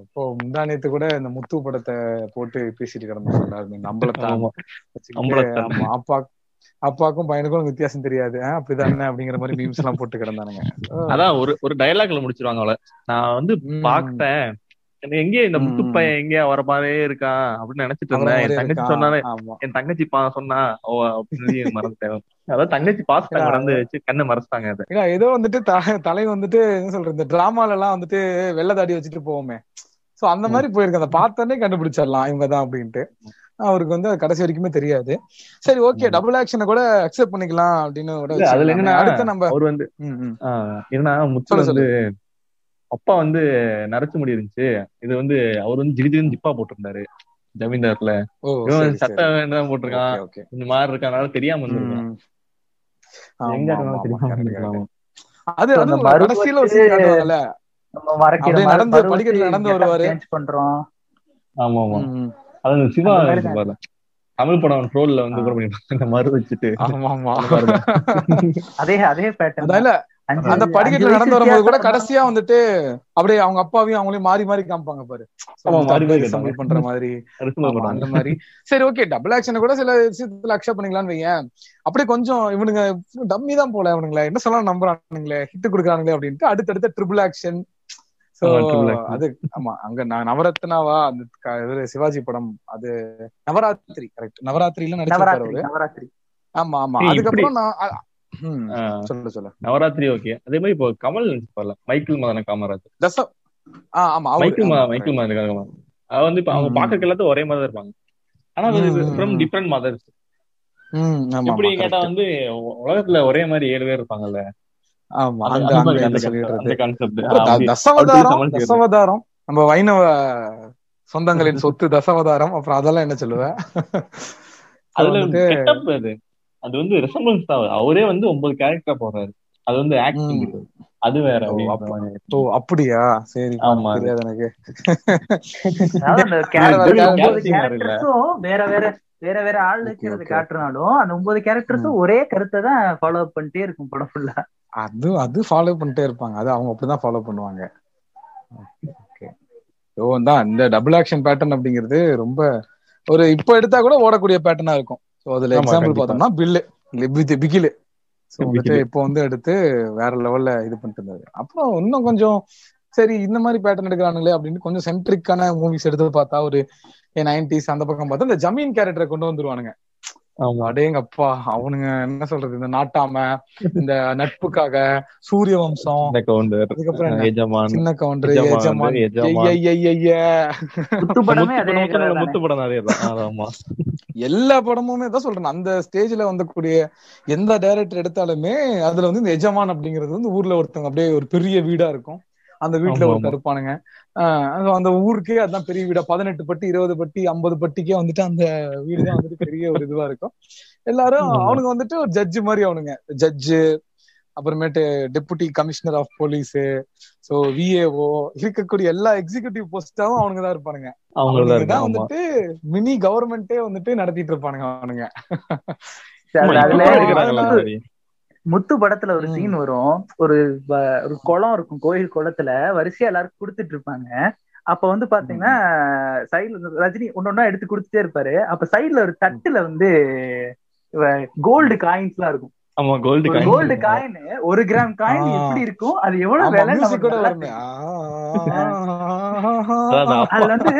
இப்போ முந்தானியத்து கூட இந்த முத்து படத்தை போட்டு பேசிட்டு கிடந்தாங்க எல்லாருமே. ஆமா. அப்பா அப்பாக்கும் பையனுக்கும் வித்தியாசம் தெரியாது. அப்படிதானே அப்படிங்கிற மாதிரி மீம்ஸ் எல்லாம் போட்டு கிடந்தானுங்க. அதான் ஒரு ஒரு டயலாக்ல முடிச்சிருவாங்க அவள. நான் வந்து. பார்த்தேன். எங்கே இந்த முத்து. பையன் எங்கேயா வர மாதிரியே இருக்கான் அப்படின்னு நினைச்சிட்டு இருந்தேன். என் தங்கச்சி ஆமா. என் தங்கச்சி பா சொன்னா ஓ அப்படின்னு மறந்துட்டேன் அதாவது தங்கச்சி இல்ல, நடந்து வச்சு கண்ணை மறைச்சிட்டாங்க அதை. ஏதோ வந்துட்டு தலை வந்துட்டு என்ன சொல்றது இந்த டிராமால எல்லாம் வந்துட்டு வெள்ளை தாடி வச்சுட்டு போவோமே. சோ அந்த மாதிரி போயிருக்கு. அந்த பார்த்தோன்னே கண்டுபிடிச்சிடலாம் இவங்க தான் அப்படின்ட்டு. அவருக்கு வந்து அது கடைசி வரைக்குமே தெரியாது. சரி ஓகே டபுள் ஆக்ஷனை கூட அக்செப்ட் பண்ணிக்கலாம் அப்படின்னு அதுல. என்னன்னா, அடுத்து நம்ம அவர் வந்து என்னன்னா முத்து சொல்லு, வந்து அப்பா வந்து நரைச்ச முடி இருந்துச்சு. இது வந்து அவர் வந்து ஜிடிஜின்னு ஜிப்பா போட்டிருந்தாரு. ஜமீன்தார்ல. ஓ இவன் சரி, சட்டை சரி. வேண்டாம் போட்டிருக்கான். இந்த மாதிரி இருக்கனால தெரியாம correct. அது அந்த கடைசியில ஒரு காட்டுவாங்கல்ல. நடந்து படிக்கட்டுல வருவாரு. பண்றோம். ஆமா ஆமா. அது சிவா மாதிரி பாருங்க. தமிழ் படம் ட்ரோல்ல வந்து இந்த மறு வச்சுட்டு. ஆமா ஆமா. அதே அதே பேட்டர்ன் அந்த படிக்கட்டுல நடந்து வரும்போது கூட கடைசியா வந்துட்டு அப்படியே அவங்க அப்பாவையும் அவங்களையும் மாறி மாறி காமிப்பாங்க பாரு. பண்ற மாதிரி. அந்த மாதிரி. சரி ஓகே டபுள் ஆக்ஷனை கூட சில விஷயத்துல அக்செப்ட் பண்ணிக்கலாம்னு வையேன். அப்படியே கொஞ்சம் இவனுங்க டம்மி தான் போல இவனுங்களே என்ன சொல்லலாம் நம்புறானுங்களே. ஹிட் கொடுக்குறானுங்களே அப்படின்ட்டு அடுத்தடுத்த ட்ரிபிள் ஆக்ஷன். அது ஆமா அங்க நான் நவரத்னாவா? அந்த சிவாஜி படம். அது நவராத்திரி கரெக்ட் நவராத்திரியில நடிச்சிருப்பாரு நவராத்திரி அவரு ஆமா ஆமா. அதுக்கப்புறம் நான் நவராத்திரி ஓகே. அதே மாதிரி இப்போ Kamal நினைச்சுப்பார்ல Michael Madana Kamaraj. Michael Michael Madana Kamaraj அவ வந்து இப்ப அவங்க ம். பாக்க எல்லாத்தையும் ஒரே மாதிரி இருப்பாங்க. ஆனா ஃப்ரம். டிஃப்ரெண்ட் மதர்ஸ் ஆமா, கேட்டா. வந்து உலகத்துல ஒரே மாதிரி ஏழு பேர் இருப்பாங்கல்ல. தசவதாரம் நம்ம வைணவ சொந்தங்களின் சொத்து தசவதாரம். அப்புறம் அதெல்லாம் என்ன சொல்லுவேன் அதுல செட்டப் அது வந்து ரெசம்பன்ஸ் தான். அவரே வந்து ஒன்பது கேரக்டர் போடுறாரு. அது வந்து ஆக்டிங். அது வேற ஓ, அப்படியா? சரி ஆமா, எனக்கு. வேற வேற வேற வேற ஆள் இருக்கிறது. காட்டுனாலும் அந்த ஒன்பது கேரக்டர்ஸும் ஒரே கருத்தை தான் ஃபாலோ பண்ணிட்டே இருக்கும் படம் ஃபுல்லா அது அது ஃபாலோ பண்ணிட்டே இருப்பாங்க. அது அவங்க அப்படிதான் ஃபாலோ பண்ணுவாங்க. ஓகே ஓ தான் இந்த டபுள் ஆக்ஷன் பேட்டர்ன் அப்படிங்கிறது ரொம்ப ஒரு இப்ப எடுத்தா கூட ஓடக்கூடிய பேட்டர்னா இருக்கும். ஸோ அதுல எக்ஸாம்பிள். பார்த்தோம்னா பில்லு பிகிலு ஸோ வந்துட்டு. இப்போ வந்து எடுத்து வேற லெவல்ல இது பண்ணிட்டு இருந்தாரு அப்புறம் இன்னும் கொஞ்சம் சரி இந்த மாதிரி பேட்டர்ன் எடுக்கிறானுங்களே அப்படின்னு கொஞ்சம் சென்ட்ரிக்கான மூவிஸ் எடுத்து பார்த்தா ஒரு நைன்டிஸ் அந்த பக்கம் பார்த்தா இந்த ஜமீன் கேரக்டரை கொண்டு வந்துருவானுங்க அடேங்கப்பா அவனுங்க என்ன சொல்றது? இந்த நாட்டாம இந்த நட்புக்காக சூரிய வம்சம் சின்ன கவுண்டர். முத்து படமே ஆமா. எல்லா படமுமே தான் சொல்றேன். அந்த ஸ்டேஜ்ல வந்தக்கூடிய எந்த டைரக்டர் எடுத்தாலுமே அதுல வந்து இந்த எஜமான் அப்படிங்கிறது வந்து ஊர்ல ஒருத்தவங்க அப்படியே ஒரு பெரிய வீடா இருக்கும். அந்த வீட்டுல. இருப்பானுங்க. ஆஹ் அந்த ஊருக்கே அதான் பெரிய வீடா. பதினெட்டு பட்டி இருபது பட்டி ஐம்பது பட்டிக்கே வந்துட்டு அந்த வீடு தான் வந்துட்டு பெரிய ஒரு இதுவா இருக்கும். எல்லாரும். அவனுங்க வந்துட்டு ஒரு ஜட்ஜு மாதிரி அவனுங்க. ஜட்ஜு அப்புறமேட்டு deputy commissioner of police so VAO இருக்கக்கூடிய எல்லா எக்ஸிகியூட்டிவ் போஸ்டாவும் அவனுங்க தான் இருப்பானுங்க. அவங்களதான் அவனுங்க இருக்கு தான் ஆமா வந்துட்டு மினி கவர்மெண்டே வந்துட்டு நடத்திட்டு இருப்பானுங்க அவனுங்க. முத்து படத்துல ஒரு. சீன் வரும். ஒரு ஒரு குளம் இருக்கும் கோயில் குளத்துல. வரிசையா எல்லாரும் கொடுத்துட்டு இருப்பாங்க. அப்ப வந்து பாத்தீங்கன்னா சைடுல ரஜினி ஒன்னொன்னா எடுத்து கொடுத்துட்டே இருப்பாரு. அப்ப சைடுல ஒரு தட்டுல வந்து கோல்டு காயின்ஸ் எல்லாம் இருக்கும். ஆமா கோல்டு கோல்டு காயின் ஒரு கிராம் காயின். எப்படி இருக்கும்? அது எவ்வளவு விலை கூட வருமே. அதுல வந்து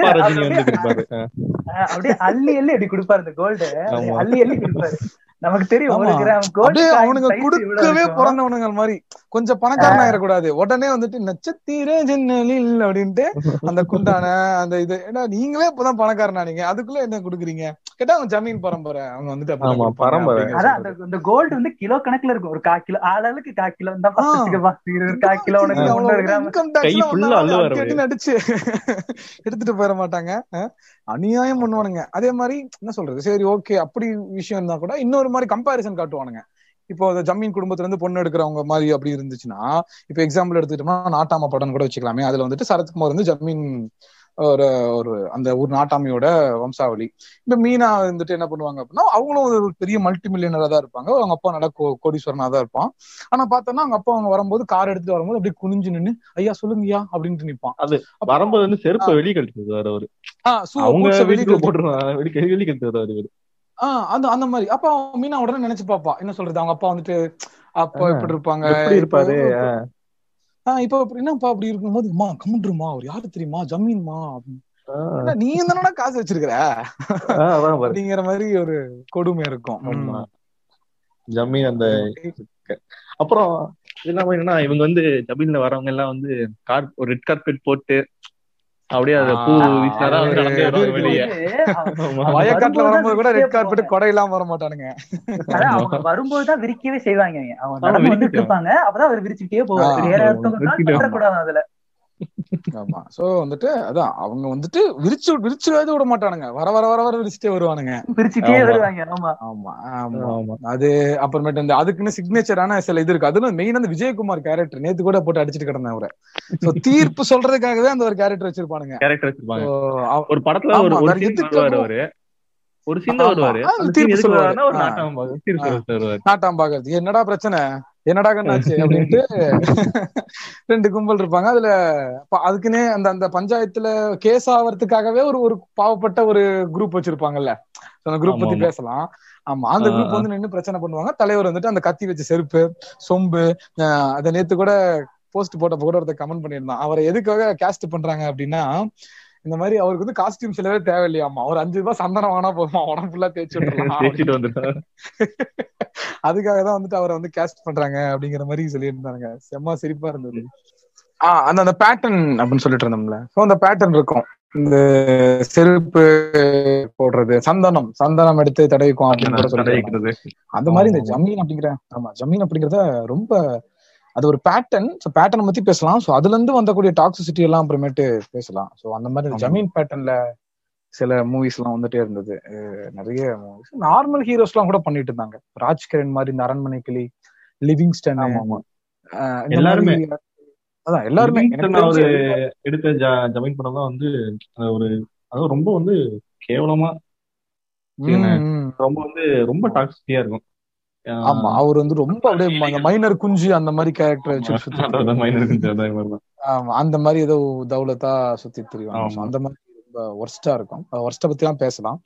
அப்படியே- அள்ளி அள்ளி அப்படி கொடுப்பாரு அந்த கோல்டு. அள்ளி அள்ளி கொடுப்பாரு. நமக்கு தெரியும் அவனுங்க குடுக்கவே பிறந்தவனுங்க மாதிரி. கொஞ்சம் பணக்காரன் ஆயிடக்கூடாது. உடனே வந்துட்டு நட்சத்திர ஜன்னலில் அப்படின்ட்டு அந்த குண்டான அந்த இது. ஏன்னா நீங்களே இப்பதான் பணக்காரனா நீங்க. அதுக்குள்ள என்ன குடுக்குறீங்க? கேட்டா அவங்க ஜமீன் பரம்பரை. அவங்க வந்துட்டு பரம்பரை. அதான் அந்த. இந்த கோல்டு வந்து கிலோ கணக்குல இருக்கும். ஒரு கா கிலோ ஆளாளுக்கு கா கிலோ இருபது கா கிலோ அடிச்சுன்னு அடிச்சு எடுத்துட்டு போயிட மாட்டாங்க. அஹ் அநியாயம் பண்ணுவானுங்க. அதே மாதிரி என்ன சொல்றது? சரி ஓகே அப்படி விஷயம் இருந்தா கூட இன்னொரு மாதிரி கம்பாரிசன் காட்டுவானுங்க. இப்போ அந்த ஜமீன் குடும்பத்துல இருந்து பொண்ணு எடுக்கிறவங்க மாதிரி அப்படி இருந்துச்சுன்னா இப்ப எக்ஸாம்பிள் எடுத்துக்கிட்டோம்னா நாட்டாம படம் கூட வச்சுக்கலாமே. அதுல வந்துட்டு சரத்குமார் வந்து ஜமீன் ஒரு ஒரு அந்த ஒரு நாட்டாமையோட வம்சாவளி. இப்ப மீனா வந்துட்டு என்ன பண்ணுவாங்க அப்படின்னா அவங்களும் ஒரு பெரிய மல்டி மில்லியனரா தான் இருப்பாங்க. அவங்க அப்பா நல்ல கோ- கோடீஸ்வரனா தான் இருப்பான். ஆனா பார்த்தோம்னா அவங்க அப்பா அவங்க வரும்போது கார் எடுத்துட்டு வரும்போது அப்படியே குனிஞ்சு நின்னு ஐயா சொல்லுங்கய்யா அப்படின்ட்டு நிப்பான். அது வரும்போது வந்து செருப்பை வெளியே கழிச்சு வர அவரு. அவங்க வெளிய போட்டுருவாங்க. வெளியே கழிச்சு ஆஹ் அந்த அந்த மாதிரி. அப்ப மீனா உடனே நினைச்சு பாப்பா என்ன சொல்றது? அவங்க அப்பா வந்துட்டு அப்பா எப்படி இருப்பாங்க இருப்பாரு? ஆஹ் இப்போ என்னப்பா அப்படி இருக்கும்போது அம்மா கம்முன்றுமா அவர் யாரு தெரியுமா? ஜமீன்மா. நீ தானடா காசு வச்சிருக்கிற? அப்படிங்கிற மாதிரி ஒரு கொடுமை இருக்கும். ஜமீன் அந்த அப்புறம் இது இல்லாம என்னன்னா இவங்க வந்து ஜமீன்ல வரவங்க எல்லாம் வந்து கார் ஒரு ரெட் கார்பெட் போட்டு அப்படியே அதை பூ வீசினாதான் வந்து நடந்தே வெளியே. வயக்காட்டுல வரும்போது வரும்போது கூட தான் ரெட் கார்பெட் கொடை இல்லாம வர மாட்டானுங்க. அவங்க வரும்போதுதான் விரிக்கவே செய்வாங்க. அவங்க நடந்து வந்துட்டு இருப்பாங்க. அப்பதான் அவர் விரிச்சுக்கிட்டே போவார். ஆ, வேற பற்றக்கூடாது அதுல. ஆமா. சோ வந்துட்டு அதான் அவங்க வந்துட்டு விரிச்சு விரிச்சுவே விட மாட்டானுங்க. வர வர வர வர விரிச்சுட்டே வருவானுங்க. பிரிச்சுட்டே ஆமா. வருவாங்க. ஆமா. ஆமா ஆமா. அது அப்புறமேட்டு இந்த அதுக்குன்னு சிக்னேச்சரான சில இது இருக்கு. அதுல மெயின் அந்த விஜயகுமார் கேரக்டர் நேத்து கூட போட்டு அடிச்சிட்டு கிடந்தேன் அவரை. சோ தீர்ப்பு சொல்றதுக்காகவே அந்த ஒரு கேரக்டர் வச்சிருப்பானுங்க. கேரக்டர் வச்சிருப்பாங்க. ஒரு படத்துல ஒரு ஒரு ஒரு சீன் வருவாரு. தீர்ப்பு சொல்லுவாரு. நாட்டம் பாக்குறது என்னடா பிரச்சனை? என்னடா கண்ணாச்சு அப்படின்ட்டு ரெண்டு கும்பல் இருப்பாங்க. அதுல அதுக்குன்னே அந்த அந்த பஞ்சாயத்துல கேஸ் ஆவறதுக்காகவே ஒரு ஒரு பாவப்பட்ட ஒரு குரூப் வச்சிருப்பாங்கல்ல. அந்த குரூப் பத்தி. பேசலாம். ஆமா அந்த குரூப். வந்து நின்னு பிரச்சனை பண்ணுவாங்க. தலைவர் வந்துட்டு அந்த கத்தி வச்ச செருப்பு சொம்பு அத நேத்து கூட போஸ்ட் போட்டப்ப கூட ஒருத்தர் கமெண்ட் பண்ணியிருந்தான். அவரை எதுக்காக கேஸ்ட் பண்றாங்க அப்படின்னா இந்த மாதிரி அவருக்கு வந்து காஸ்டியூம் செலவே தேவையில்லையாமா ஒரு அஞ்சு ரூபாய் சந்தனம் வாங்கினா போதுமா உடம்பு ஃபுல்லா தேய்ச்சி வந்துட்டாரு அதுக்காக தான் வந்துட்டு அவரை வந்து கேஸ்ட் பண்றாங்க அப்படிங்கிற மாதிரி சொல்லியிருந்தாங்க. செம்ம சிரிப்பா இருந்தது. ஆஹ் அந்த அந்த பேட்டர்ன் அப்படின்னு சொல்லிட்டு இருந்தோம்ல. சோ அந்த பேட்டர்ன் இருக்கும். இந்த செருப்பு போடுறது சந்தனம் சந்தனம் எடுத்து தடவிக்கும் அப்படின்னு அந்த மாதிரி இந்த ஜமீன் அப்படிங்கிற ஆமா ஜமீன் அப்படிங்கறத ரொம்ப அது ஒரு பேட்டர்ன் ஸோ பேட்டர்ன் பத்தி பேசலாம். ஸோ அதுல இருந்து வந்தக்கூடிய டாக்ஸிசிட்டி எல்லாம் அப்புறமேட்டு பேசலாம். ஸோ அந்த மாதிரி. ஜமீன் பேட்டர்ன்ல சில மூவிஸ் எல்லாம் வந்துட்டே இருந்தது. நிறைய மூவிஸ் நார்மல் ஹீரோஸ் எல்லாம் கூட பண்ணிட்டு இருந்தாங்க. ராஜ்கிரண் மாதிரி இந்த அரண்மனை கிளி லிவிங்ஸ்டன். எல்லாருமே. அதான் எல்லாருமே. தெரிஞ்சு எடுத்த ஜமீன் படம் தான் வந்து ஒரு அது ரொம்ப வந்து கேவலமா. ரொம்ப வந்து ரொம்ப டாக்ஸிட்டியா இருக்கும். ஆமா அவர் வந்து ரொம்ப அப்படியே அந்த மைனர் குஞ்சு அந்த மாதிரி கேரக்டர் வச்சு மாதிரி தான். ஆமா அந்த மாதிரி ஏதோ தௌலத்தா சுத்தி ஆமா. அந்த மாதிரி ரொம்ப ஒர்ஸ்டா இருக்கும். ஒர்ஸ்ட பத்தி எல்லாம் பேசலாம்.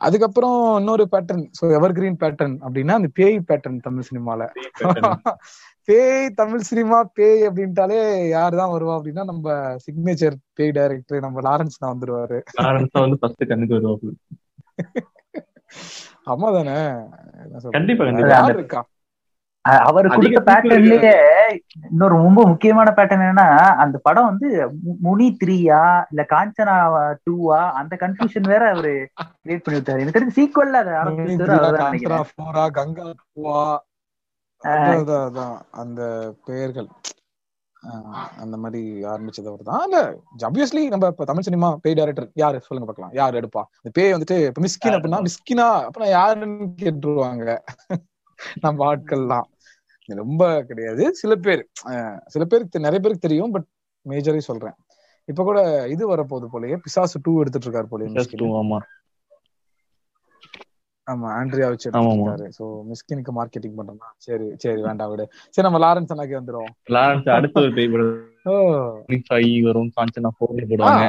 அதுக்கப்புறம் இன்னொரு pattern so evergreen pattern அப்படின்னா அந்த பேய் பேட்டர்ன் தமிழ் சினிமால. பேய் தமிழ் சினிமா பேய் அப்படின்ட்டாலே யார் தான் வருவா அப்படின்னா நம்ம சிக்னேச்சர் பேய் டைரக்டர் நம்ம லாரன்ஸ் தான் வந்துருவாரு. லாரன்ஸ் தான் வந்து ஃபர்ஸ்ட் கண்ணுக்கு வருவாப்புல. ஆமா தானே? கண்டிப்பா, இருக்கா? அவர் கொடுத்த பேட்டர்ன்லயே இன்னொரு ரொம்ப முக்கியமான பேட்டர்ன் என்னன்னா அந்த படம் வந்து முனி த்ரீயா இல்ல காஞ்சனா டூவா அந்த கன்ஃபியூஷன் வேற அவரு கிரியேட் பண்ணி விட்டாரு. எனக்கு தெரிஞ்சு சீக்வல்ல அதை கங்கா. அந்த பெயர்கள். அந்த மாதிரி ஆரம்பிச்சது அவர் தான் இல்ல ஆப்வியஸ்லி நம்ம இப்ப தமிழ் சினிமா பேய் டைரக்டர் யாரு? சொல்லுங்க பார்க்கலாம். யார் எடுப்பா? இந்த பேய் வந்துட்டு இப்ப மிஸ்கின் அப்படின்னா மிஸ்கினா அப்படின்னா யாருன்னு கேட்டுருவாங்க. நம்ம ஆட்கள்லாம். ரொம்ப கிடையாது. சில பேர் சில பேருக்கு நிறைய பேருக்கு தெரியும் பட் மேஜரே சொல்றேன். இப்ப கூட இது வரப்போகுது போலயே. பிசாசு டூ எடுத்துட்டு இருக்காரு போலயே ஆமா ஆண்ட்ரியா வச்சு சோ மிஸ்கினுக்கு மார்க்கெட்டிங் பண்றோம்னா சரி சரி வேண்டாம் விடு. சரி நம்ம லாரன்ஸ் அண்ணாக்கு வந்துரும். லாரன்ஸ் அடுத்த ஒரு பேய் படம் வரும் காஞ்சனா ஃபோர் போடுவாங்க.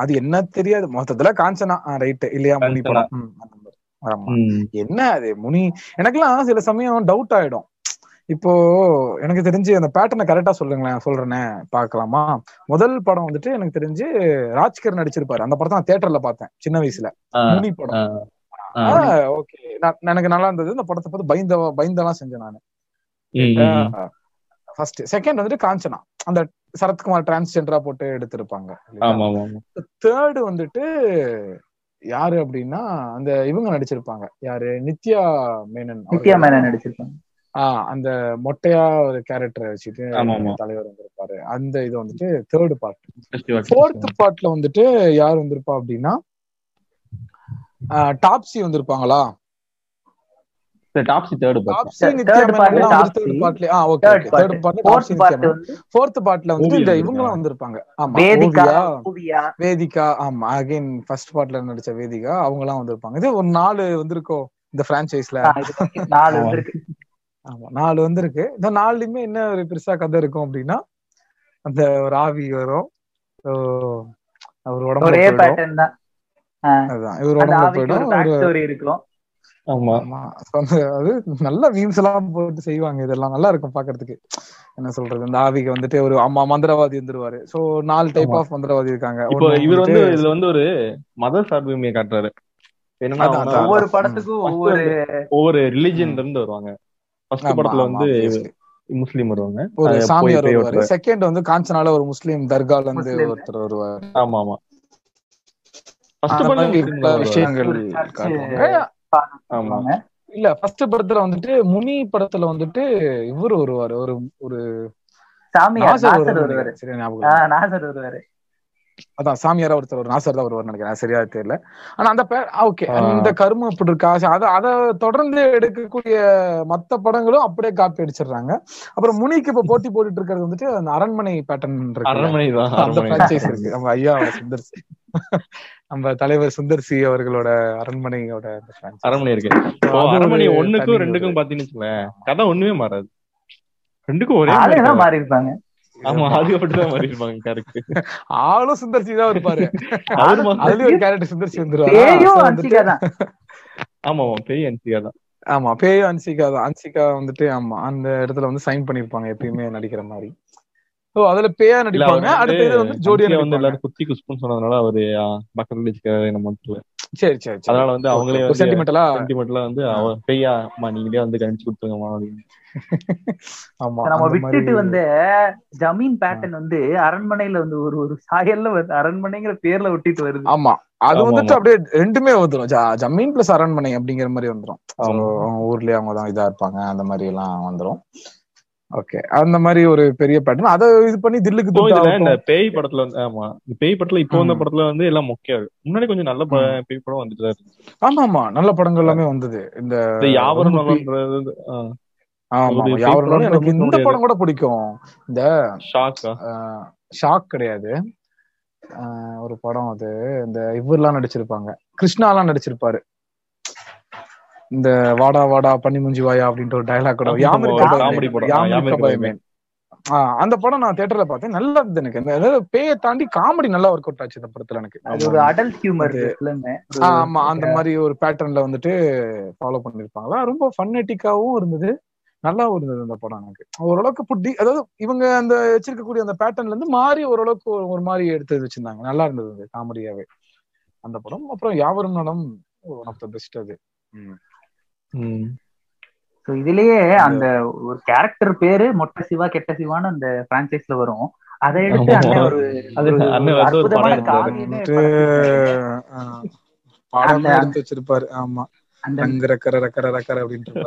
அது என்ன தெரியாது. மொத்தத்துல காஞ்சனா ரைட் இல்லையா முனி. படம். என்ன அது முனி எனக்கெல்லாம் சில சமயம் டவுட் ஆயிடும். இப்போ எனக்கு தெரிஞ்சு அந்த பேட்டர்னை கரெக்டா சொல்லுங்களேன் சொல்றேனே பார்க்கலாமா? முதல் படம் வந்துட்டு எனக்கு தெரிஞ்சு ராஜ்கர் நடிச்சிருப்பாரு. அந்த படத்தை நான் தியேட்டர்ல பார்த்தேன் சின்ன வயசுல. முனி படம். ஓகே எனக்கு நல்லா இருந்தது. இந்த படத்தை பார்த்து பயந்த பயந்தெல்லாம் செஞ்சேன் நானு. ஃபர்ஸ்ட் செகண்ட் வந்துட்டு காஞ்சனா. அந்த சரத்குமார் டிரான்ஸ்ஜெண்டரா போட்டு எடுத்திருப்பாங்க தேர்டு வந்துட்டு யாரு அப்படின்னா அந்த இவங்க நடிச்சிருப்பாங்க. யாரு? நித்யா மேனன். நித்யா மேனன் நடிச்சிருப்பாங்க. ஆஹ் அந்த மொட்டையா ஒரு கேரக்டர் வச்சுட்டு. தலைவர் வந்திருப்பாரு. அந்த இது வந்துட்டு தேர்ட் பார்ட். ஃபோர்த் பார்ட்ல வந்துட்டு யார் வந்திருப்பா அப்படின்னா டாப்ஸி வந்திருப்பாங்களா? வேதிகா ஆமா அகைன் ஃபர்ஸ்ட் பார்ட்ல நடிச்ச வேதிகா அவங்க எல்லாம் வந்திருப்பாங்க. இது ஒரு நாலு வந்திருக்கோ இந்த நாலு ஆமா. நாலு வந்திருக்கு. இந்த நாலுலயுமே என்ன ஒரு பெருசா கதை இருக்கும் அப்படின்னா அந்த ஒரு ஆவி வரும். So, அவர் உடம்புல ஒரே போயிடும். பேட்டர்ன் தான். ஆ, அதுதான் இவர் ஒரு போயிடும் இருக்கும். ஆமா. அது நல்ல மீம்ஸ் எல்லாம் போட்டு செய்வாங்க இதெல்லாம். நல்லா இருக்கும் பாக்குறதுக்கு. என்ன சொல்றது இந்த ஆவிக்கு வந்துட்டு ஒரு அம்மா மந்திரவாதி வந்துருவாரு. சோ நாலு டைப். ஆஃப் மந்திரவாதி இருக்காங்க. இவர் வந்து இதுல வந்து ஒரு மத சார்புமையை காட்டுறாரு. ஒவ்வொரு படத்துக்கும் ஒவ்வொரு ஒவ்வொரு ரிலிஜன்ல இருந்து வருவாங்க. ஃபர்ஸ்ட் படத்துல வந்து. முஸ்லீம் வருவாங்க. ஒரு சாமியார் வருவாரு. செகண்ட் வந்து காஞ்சனால ஒரு முஸ்லீம் தர்கால இருந்து. ஒருத்தர் வருவாரு. ஆமா ஆமா. ஃபர்ஸ்ட் வருவாங்க. விஷயங்கள் ஆமா. இல்ல ஃபர்ஸ்ட் படத்துல வந்துட்டு முனி படத்துல வந்துட்டு இவரு வருவாரு. ஒரு ஒரு சாமியார் நாசர் நாசர் வருவாரு. அதான் சாமியாரா ஒருத்தர் ஒரு நாசர் தான் வருவார் நினைக்கிறேன். சரியா தெரியல. ஆனா அந்த ஓகே ஆ. அந்த கருமம் இப்படி இருக்கா? அத அத தொடர்ந்து எடுக்கக்கூடிய மத்த படங்களும் அப்படியே காப்பி அடிச்சிடுறாங்க. அப்புறம் முனிக்கு இப்ப போட்டி போட்டுட்டு இருக்கிறது வந்துட்டு அந்த அரண்மனை பேட்டர்ன் இருக்கு அரண்மனை தான் அந்த அரண்மனை. இருக்கு. நம்ம ஐயா சுந்தர் சி நம்ம தலைவர் சுந்தர் சி அவர்களோட அரண்மனையோட. அரண்மனை இருக்கு. அரண்மனை ஒண்ணுக்கும் ரெண்டுக்கும் பாத்தீங்கன்னு கதை ஒண்ணுமே மாறாது. ரெண்டுக்கும் ஒரே. மாறி இருப்பாங்க ஆமா அது கரெக்ட் ஆளும் சுந்தர் சி தான் இருப்பாரு. அதுலயும் ஒரு கேரக்டர் சுந்தர் சி வந்துருவாரு? ஆமா ஆமா பெரிய அன்சிகா தான். ஆமா பேய் அன்சிகா தான். அன்சிகா வந்துட்டு ஆமா அந்த இடத்துல வந்து சைன் பண்ணிருப்பாங்க எப்பயுமே நடிக்கிற மாதிரி. சோ அதுல பேயா நடிப்பாங்க அடுத்த வந்து ஜோடியா வந்து எல்லாரும் குத்தி குஸ்புன்னு சொன்னதுனால அவரு பக்கத்துல நம்ம சரி சரி அதனால வந்து அவங்களே சென்டிமெண்டலா சென்டிமெண்ட்ல வந்து அவ பெய்யா அம்மா நீங்களே வந்து கணிச்சு கொடுத்துருங்கம்மா அப்படின்னு. ஆமா நம்ம விட்டுட்டு வந்து ஜமீன் பேட்டர்ன் வந்து அரண்மனையில வந்து ஒரு ஒரு சாயல்ல வந்து அரண்மனைங்கிற பேர்ல ஒட்டிட்டு வருது. ஆமா. அது வந்துட்டு. அப்படியே ரெண்டுமே வந்துரும். ஜ- ஜமீன் பிளஸ் அரண்மனை அப்படிங்கிற மாதிரி. அவங்க ஊர்லயே அவங்க தான் இதா இருப்பாங்க. அந்த மாதிரி எல்லாம் வந்துரும். ஓகே அந்த மாதிரி ஒரு பெரிய பேட்டர்ன் அதை இது பண்ணி தில்லுக்கு இதுல இந்த. பேய் படத்துல வந்து ஆமா. இந்த பேய் படத்துல இப்போ வந்த. படத்துல வந்து எல்லாம் மொக்கையா இருக்கு. முன்னாடி கொஞ்சம் நல்ல பேய் படம் வந்துட்டு தான் இருக்கு ஆமா ஆமா நல்ல படங்கள் எல்லாமே வந்தது. இந்த யாவரும் ஆமா. யாவரும் எனக்கு இந்த. படம் கூட பிடிக்கும். இந்த ஷாக்கா ஷாக் கிடையாது. ஒரு படம் அது. இந்த இவர்லாம் நடிச்சிருப்பாங்க. கிருஷ்ணாலாம் நடிச்சிருப்பாரு. இந்த வாடா வாடா பண்ணி முஞ்சி வாயா அப்படின்ற ஒரு டயலாக் கூட யாமிரி அந்த படம் நான் தியேட்டர்ல பார்த்தேன். நல்லா இருந்தது எனக்கு. இந்த அதாவது பேயை தாண்டி காமெடி நல்லா ஒர்க் அவுட் ஆச்சு இந்த படத்துல எனக்கு. அது ஒரு அடல்ட் ஹியூமர் ஆமா. அந்த மாதிரி ஒரு பேட்டர்ன்ல வந்துட்டு ஃபாலோ பண்ணிருப்பாங்களா? ரொம்ப ஃபன்னட்டிக்காவும் இருந்தது. நல்லாவும் இருந்தது அந்த படம் எனக்கு. ஓரளவுக்கு புட்டி அதாவது இவங்க அந்த வச்சிருக்கக்கூடிய அந்த பேட்டர்ன்ல இருந்து மாறி ஓரளவுக்கு ஒரு- ஒரு மாதிரி எடுத்து வச்சிருந்தாங்க. நல்லா இருந்தது காமெடியாவே அந்த படம். அப்புறம் Yavarum Nalam one of the best அது. சோ இதுலயே அந்த ஒரு கேரக்டர் பேரு மொட்டை சிவா கெட்ட சிவான்னு அந்த பிரான்சைஸ்ல வரும். அதை எடுத்து. அண்ணன் ஒரு அற்புதமான. காவியமே அந்த- வச்சிருப்பாரு. ஆமா. அந்த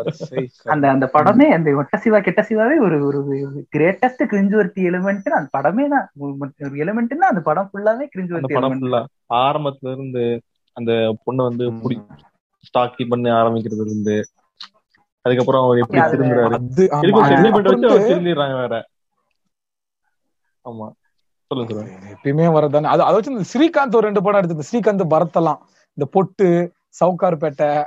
அந்த அந்த படமே அந்த ஒட்ட சிவா கெட்ட சிவாவே ஒரு ஒரு கிரேட்டஸ்ட் கிரிஞ்சுவர்த்தி எலிமெண்ட் அந்த படமே தான். ஒரு எலிமெண்ட்னா அந்த படம் ஃபுல்லாவே அந்த கிரிஞ்சுவர்த்தி படம் எலிமெண்ட் ஃபுல்லா ஆரம்பத்துல இருந்து அந்த பொண்ணை வந்து புடி ஸ்டாக்கி பண்ணி ஆரம்பிக்கிறதுல இருந்து அதுக்கப்புறம் அவர் எப்படி திரும்புறாரு? திரும்ப வச்சு அவர் திரும்பிடுறாங்க வேற. ஆமா. சொல்லுங்க எப்பயுமே வரதானே அது அதை வச்சு இந்த ஸ்ரீகாந்த் ஒரு ரெண்டு படம் எடுத்தது ஸ்ரீகாந்த் பரத்தலாம். இந்த பொட்டு சவுகார்பேட்டை.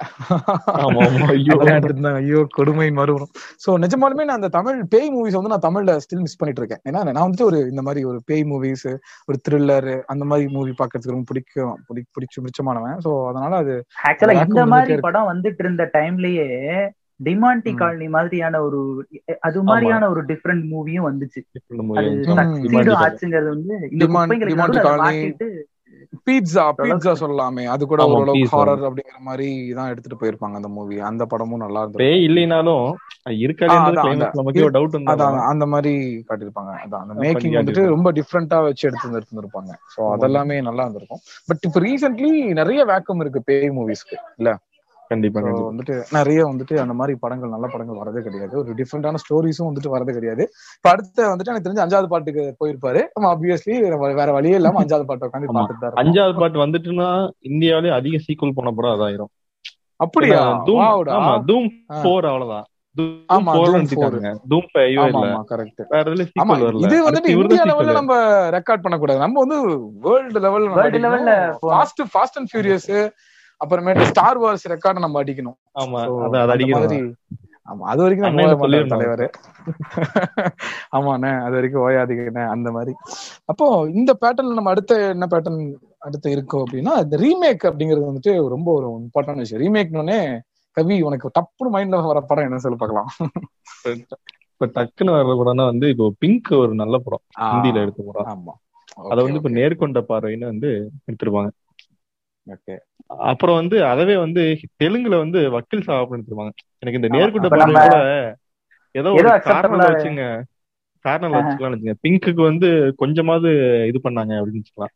ஐயோ. கொடுமை மறுபடியும் சோ நிஜமாலுமே நான் அந்த தமிழ் பேய் மூவிஸ் வந்து நான் தமிழ்ல ஸ்டில் மிஸ் பண்ணிட்டு இருக்கேன் ஏன்னா நான் வந்துட்டு ஒரு இந்த மாதிரி ஒரு பேய் மூவிஸ் ஒரு த்ரில்லர் அந்த மாதிரி மூவி பாக்குறதுக்கு ரொம்ப பிடிக்கும். பிடி- பிடிச்சு பிடிச்சமானவன். சோ அதனால அது ஆக்சுவலா இந்த மாதிரி. படம் வந்துட்டு இருந்த டைம்லயே டிமாண்டி. காலனி மாதிரியான ஒரு அது மாதிரியான ஒரு டிஃப்ரெண்ட் மூவியும் வந்துச்சு. ஆச்சுங்கிறது வந்து இந்த பீட்சா பீட்சா சொல்லலாமே. அது கூட ஓரளவுக்கு pizza. ஹாரர் அப்படிங்கிற மாதிரி தான் எடுத்துட்டு போயிருப்பாங்க அந்த மூவி அந்த படமும் நல்லா இருந்தது பேய் இல்லைனாலும் அதான், அந்த- நமக்கே ஒரு டவுட் அதான் இருந்தாலும் அந்த மாதிரி காட்டியிருப்பாங்க. அதான் அந்த மேக்கிங் வந்துட்டு. ரொம்ப டிஃப்ரெண்டா வச்சு எடுத்து இருந்திருப்பாங்க சோ. அதெல்லாமே நல்லா இருந்திருக்கும். பட் இப்ப ரீசென்ட்லி நிறைய வேக்கம் இருக்கு பேய் மூவிஸ்க்கு இல்ல? கண்டிப்பா வந்துட்டு நிறைய வந்துட்டு அந்த மாதிரி படங்கள் நல்ல படங்கள் வரதே கிடையாது. ஒரு டிஃப்ரெண்டான ஸ்டோரிஸும் வந்துட்டு வரது கிடையாது. இப்ப அடுத்து வந்துட்டு எனக்கு தெரிஞ்சு அஞ்சாவது பாட்டுக்கு போயிருப்பாரு. நம்ம ஆப்வியஸ்லி வேற வழியே இல்லாம அஞ்சாவது பாட்டை உட்காந்து இருக்கோம். அஞ்சாவது பாட்டு வந்துட்டுன்னா இந்தியாவிலே அதிக சீக்குவல் பண்ண படம் அதாயிரும். அப்படியா. ஆமா தூம். போர் அவ்வளவுதான். இது வந்துட்டு இந்தியா லெவல்ல. நம்ம ரெக்கார்ட் பண்ணக்கூடாது. நம்ம வந்து வேர்ல்டு லெவல்ல World level ல போகணும். ஃபாஸ்ட் ஃபாஸ்ட் அண்ட் ஃபியூரியஸ் அப்புறமேட்டு ஸ்டார் வார்ஸ் ரெக்கார்ட் நம்ம அடிக்கணும். ஆமா அது வரைக்கும். தலைவர். ஆமாண்ணே அது வரைக்கும் ஓயாதீங்கண்ணே அந்த மாதிரி. அப்போ இந்த பேட்டர்ன் நம்ம அடுத்த என்ன பேட்டர்ன் அடுத்து இருக்கோம் அப்படின்னா இந்த ரீமேக் அப்படிங்கிறது வந்துட்டு ரொம்ப ஒரு இம்பார்ட்டன்ட் விஷயம். ரீமேக்னே கவி உனக்கு டப்புனு மைண்ட்ல வர படம் என்ன சொல்லி பார்க்கலாம். இப்ப டக்குன்னு வர்ற படம்னா வந்து இப்போ பிங்க் ஒரு நல்ல படம் ஹிந்தியில எடுத்த படம். ஆமா. அத வந்து இப்ப நேர்கொண்ட பார்வைன்னு வந்து எடுத்திருப்பாங்க. ஓகே அப்புறம் வந்து அதவே வந்து தெலுங்குல வந்து வக்கீல் சாப் எடுத்திருப்பாங்க எனக்கு இந்த பார்வை நம்ம கூட ஏதோ ஒரு காரணம் வச்சுங்க. காரணம் வச்சுக்கலாம் வச்சுங்க. பிங்க்குக்கு வந்து கொஞ்சமாவது இது பண்ணாங்க அப்படின்னு வச்சுக்கலாம்.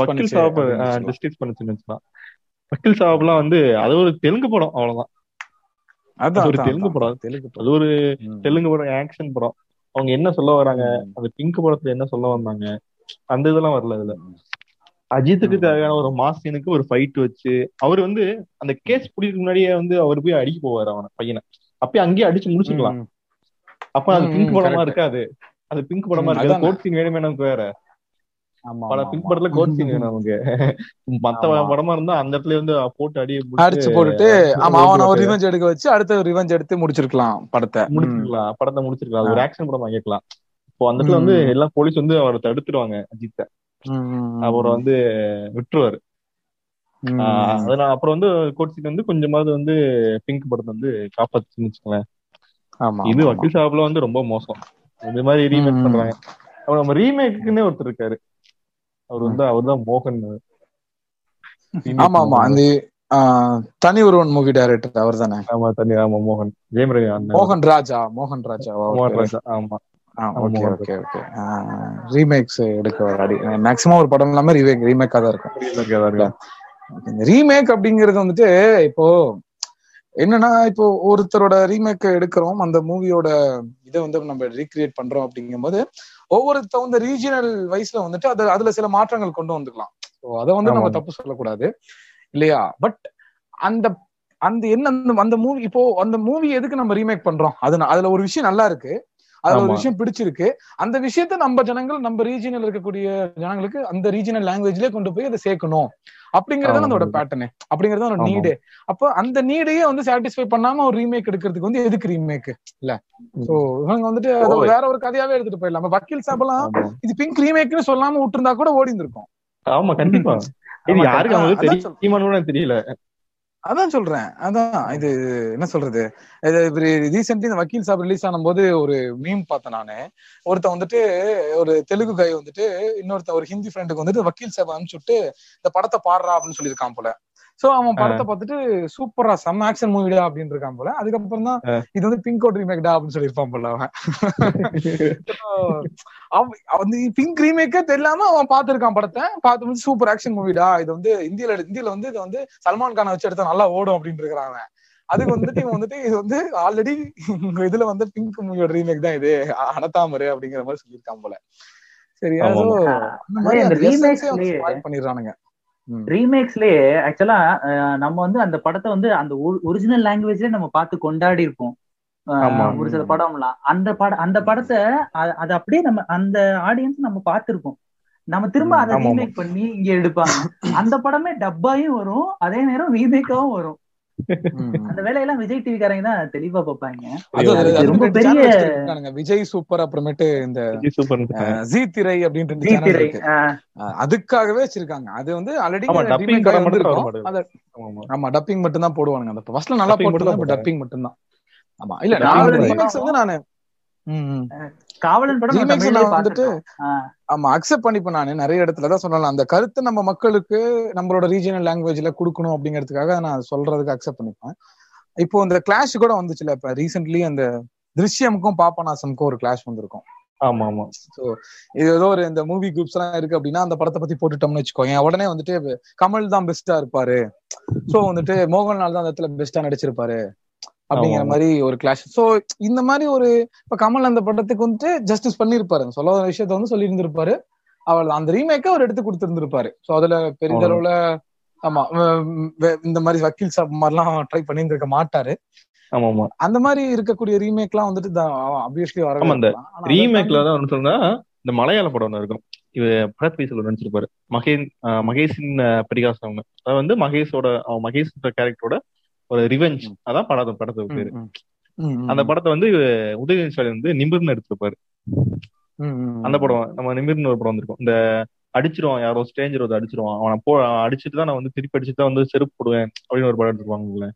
வக்கீல் சாப் ஜஸ்டிஸ் பண்ணுச்சுன்னு வச்சுக்கலாம். வக்கீல் சாப்லாம் வந்து அது ஒரு தெலுங்கு படம் அவ்வளவுதான். அதான் ஒரு தெலுங்கு. படம். தெலுங்கு அது ஒரு. தெலுங்கு படம் ஆக்ஷன் படம். அவங்க என்ன சொல்ல வராங்க. அந்த பிங்க் படத்துல என்ன சொல்ல வந்தாங்க? அந்த இதெல்லாம் வரல இதுல அஜித்துக்கு. தேவையான ஒரு மாசினுக்கு ஒரு ஃபைட் வச்சு அவர் வந்து அந்த கேஸ் புடிக்கிறதுக்கு முன்னாடியே வந்து அவர் போய் அடிக்க போவாரு அவன பையனை அப்பயே அங்கேயே அடிச்சு முடிச்சுக்கலாம். அப்ப அது பிங்க் படமா. இருக்காது அது பிங்க் படமா இருக்காது. கோட் சீன் வேணுமே நமக்கு வேற பல பிங்க். படத்துல கோட் சீன் வேணும் நமக்கு மத்த. படமா இருந்தா அந்த இடத்துல வந்து போட்டு அடி அடிச்சு போட்டுட்டு ஆமா அவன ஒரு. ரிவெஞ்ச் எடுக்க வச்சு அடுத்த ரிவெஞ்ச் எடுத்து முடிச்சிருக்கலாம் படத்தை. முடிச்சிருக்கலாம் படத்தை முடிச்சிருக்கலாம் ஒரு ஆக்ஷன் படமா கேட்கலாம் இப்போ அந்த இடத்துல வந்து. எல்லா போலீஸ் வந்து அவரை தடுத்துருவாங்க அஜித்தை. அப்புறம் வந்து விட்டுருவாரு. ம், ஆஹ் ம். அதனால அப்புறம் வந்து கோட் சீன் வந்து கொஞ்சமாவது வந்து பிங்க் படத்தை வந்து காப்பாத்துச்சுன்னு வச்சுக்கோங்களேன். இது வக்கீல் சாப்ல வந்து ரொம்ப மோசம். இந்த மாதிரி ரீமேக். பண்றாங்க. அப்புறம் நம்ம ரீமேக்குன்னே ஒருத்தர் இருக்காரு. அவர் வந்து அவர்தான் மோகன். Remake ஆமா. ஆமா மோகன். அந்த தனி ஒருவன் மூவி டைரக்டர் அவர் தானே ஆமா தனி ஆமா மோகன். ஜெயம் ரவி மோகன் ராஜா மோகன் ராஜா. மோகன் ராஜா ஆமா. ஓகே ஓகே ஓகே ரீமேக்ஸ் எடுக்க வராடி மேக்ஸிமம் ஒரு படம் எல்லாமே ரீமேக் ரீமேக்கா தான் இருக்கும். ரீமேக் அப்படிங்கிறது வந்துட்டு இப்போ என்னன்னா இப்போ ஒருத்தரோட ரீமேக் எடுக்கிறோம். அந்த மூவியோட இதை வந்து நம்ம ரீக்ரியேட் பண்றோம் அப்படிங்கும்போது ஒவ்வொருத்த வந்து ரீஜனல் வைஸ்ல வந்துட்டு அது அதுல சில மாற்றங்கள் கொண்டு வந்துக்கலாம். ஸோ அதை வந்து நம்ம. தப்பு சொல்லக்கூடாது. இல்லையா? பட் அந்த அந்த என்ன அந்த- மூவி இப்போ அந்த மூவி எதுக்கு நம்ம ரீமேக் பண்றோம்? அது அதுல ஒரு விஷயம் நல்லா இருக்கு. அதுல ஒரு. விஷயம் பிடிச்சிருக்கு. அந்த விஷயத்த நம்ம ஜனங்கள் நம்ம ரீஜனல் இருக்கக்கூடிய ஜனங்களுக்கு அந்த ரீஜனல் லாங்குவேஜ்லயே கொண்டு போய் அதை சேர்க்கணும். அப்படிங்கறது. அதோட பேட்டர்னு அப்படிங்கறது ஆமா. நீடு அப்போ அந்த நீடையே வந்து சாட்டிஸ்ஃபை பண்ணாம ஒரு ரீமேக் எடுக்கிறதுக்கு வந்து எதுக்கு ரீமேக் இல்ல? சோ இவங்க வந்துட்டு அதை. வேற ஒரு கதையாவே எடுத்துட்டு போயிடலாம். வக்கீல் சாபெல்லாம் ஆமா. இது பிங்க் ரீமேக்னு சொல்லாம விட்டுருந்தா கூட ஓடி இருந்திருக்கும் ஆமா கண்டிப்பா. இது யாருக்கு அவங்களுக்கு தெரியுமான்னு தெரியல. அதான் சொல்றேன். அதான் இது என்ன சொல்றது? இது ரீசென்ட்லி இந்த வக்கீல் சாப் ரிலீஸ் ஆனும்போது ஒரு மீம் பார்த்தேன் நானு. ஒருத்தன் வந்துட்டு ஒரு தெலுங்கு கை வந்துட்டு இன்னொருத்த ஒரு ஹிந்தி ஃப்ரெண்டுக்கு வந்துட்டு வக்கீல் சாப் அனுப்பிச்சுட்டு இந்த படத்தை பாடுறா அப்படின்னு சொல்லியிருக்கான் போல. சோ அவன் படத்தை பார்த்துட்டு சூப்பரா செம்ம ஆக்ஷன் மூவிடா அப்படின்னு இருக்கான் போல. அதுக்கப்புறம் தான் இது வந்து பிங்க் கோட் ரீமேக்டா அப்படின்னு சொல்லியிருப்பான் போல அவன். அவன் பிங்க் ரீமேக்கே தெரியாம அவன் பார்த்திருக்கான் படத்தை. பார்த்து வந்து சூப்பர் ஆக்ஷன் மூவிடா இது வந்து இந்தியில இந்தியில வந்து இது வந்து சல்மான் கானை வச்சு எடுத்தா நல்லா ஓடும் அப்படின்னு இருக்கிறான் அதுக்கு வந்துட்டு இவன் வந்துட்டு இது வந்து ஆல்ரெடி இதுல வந்து பிங்க் மூவியோட ரீமேக் தான் இது. அனத்தாமரு அப்படிங்கிற மாதிரி சொல்லியிருக்கான் போல. சரியா? பண்ணிடுறானுங்க. ரீமேக்ஸ்லயே ஆக்சுவலா நம்ம வந்து அந்த படத்தை வந்து அந்த ஒரிஜினல் லாங்குவேஜ்ல நம்ம பார்த்து கொண்டாடி இருப்போம் ஒரு சில படம்லாம். அந்த படம் அந்த படத்தை அது அப்படியே நம்ம அந்த ஆடியன்ஸ் நம்ம பார்த்திருப்போம். நம்ம திரும்ப அதை ரீமேக் பண்ணி இங்க எடுப்பாங்க. அந்த படமே டப்பாயும் வரும் அதே நேரம் ரீமேக்காவும் வரும். அந்த வேலையெல்லாம் விஜய் டிவி காரங்க தான் தெளிவா பாப்பாங்க ரொம்ப பெரிய விஜய் சூப்பர் அப்புறமேட்டு இந்த ஜி திரை அப்படின்ட்டு அதுக்காகவே வச்சிருக்காங்க. அது வந்து ஆல்ரெடி ஆமா டப்பிங் மட்டும் தான் போடுவாங்க அந்த ஃபர்ஸ்ட்ல நல்லா போட்டு டப்பிங் மட்டும் தான் ஆமா இல்ல நான் ரீமிக்ஸ் வந்து நானு வந்துட்டு ஆமா அக்செப்ட் பண்ணிப்பேன் நானு. நிறைய இடத்துல தான் சொல்லலாம். அந்த கருத்தை நம்ம மக்களுக்கு நம்மளோட ரீஜனல் லாங்குவேஜ்ல கொடுக்கணும் அப்படிங்கிறதுக்காக நான் சொல்றதுக்கு அக்செப்ட் பண்ணிப்பேன். இப்போ இந்த கிளாஷ் கூட வந்துச்சுல இப்ப ரீசென்ட்லி அந்த திருஷ்யமுக்கும் பாப்பநாசமுக்கும் ஒரு கிளாஷ் வந்திருக்கும். ஆமா ஆமா சோ இது ஏதோ ஒரு இந்த மூவி குரூப்ஸ் எல்லாம் இருக்கு அப்படின்னா அந்த படத்தை பத்தி போட்டுட்டோம்னு வச்சுக்கோங்க உடனே வந்துட்டு கமல் தான் பெஸ்டா இருப்பாரு. சோ வந்துட்டு மோகன்லால் தான் அந்த இடத்துல பெஸ்டா நடிச்சிருப்பாரு. அப்படிங்கிற மாதிரி ஒரு கிளாஷ் சோ இந்த மாதிரி ஒரு இப்ப கமல் அந்த படத்துக்கு வந்துட்டு ஜஸ்டிஸ் பண்ணிருப்பாரு. சொல்லாத விஷயத்த வந்து சொல்லி இருந்திருப்பாரு அவள் அந்த ரீமேக்க அவர் எடுத்து கொடுத்திருந்திருப்பாரு. சோ அதுல பெரிதளவுல ஆமா. இந்த மாதிரி வக்கீல் சாப் மாதிரிலாம் ட்ரை பண்ணியிருந்திருக்க மாட்டாரு. அந்த மாதிரி இருக்கக்கூடிய ரீமேக் எல்லாம் வந்துட்டு அபியஸ்லி வர அந்த ரீமேக்ல தான் சொன்னா இந்த மலையாள படம் ஒன்று இருக்கும். இது பரத் பீசல் நினைச்சிருப்பாரு மகேஷ் மகேஷின் பரிகாசம் அவங்க. அது வந்து மகேஷோட மகேஷ் கேரக்டரோட ஒரு ரிவெஞ்ச் அதான் படம் படத்துக்கு பேரு. அந்த படத்தை வந்து உதயநிதி ஸ்டாலின் வந்து நிமிர்னு எடுத்திருப்பாரு. அந்த படம் நம்ம நிமிர்னு ஒரு படம் வந்திருக்கும். இந்த அடிச்சிருவான் யாரோ ஸ்டேஞ்சர் வந்து அடிச்சிருவான். அவனை போ அடிச்சுட்டு தான் நான் வந்து திருப்பி அடிச்சுட்டு தான் வந்து செருப்பு போடுவேன் அப்படின்னு ஒரு படம் எடுத்துருவாங்கல்ல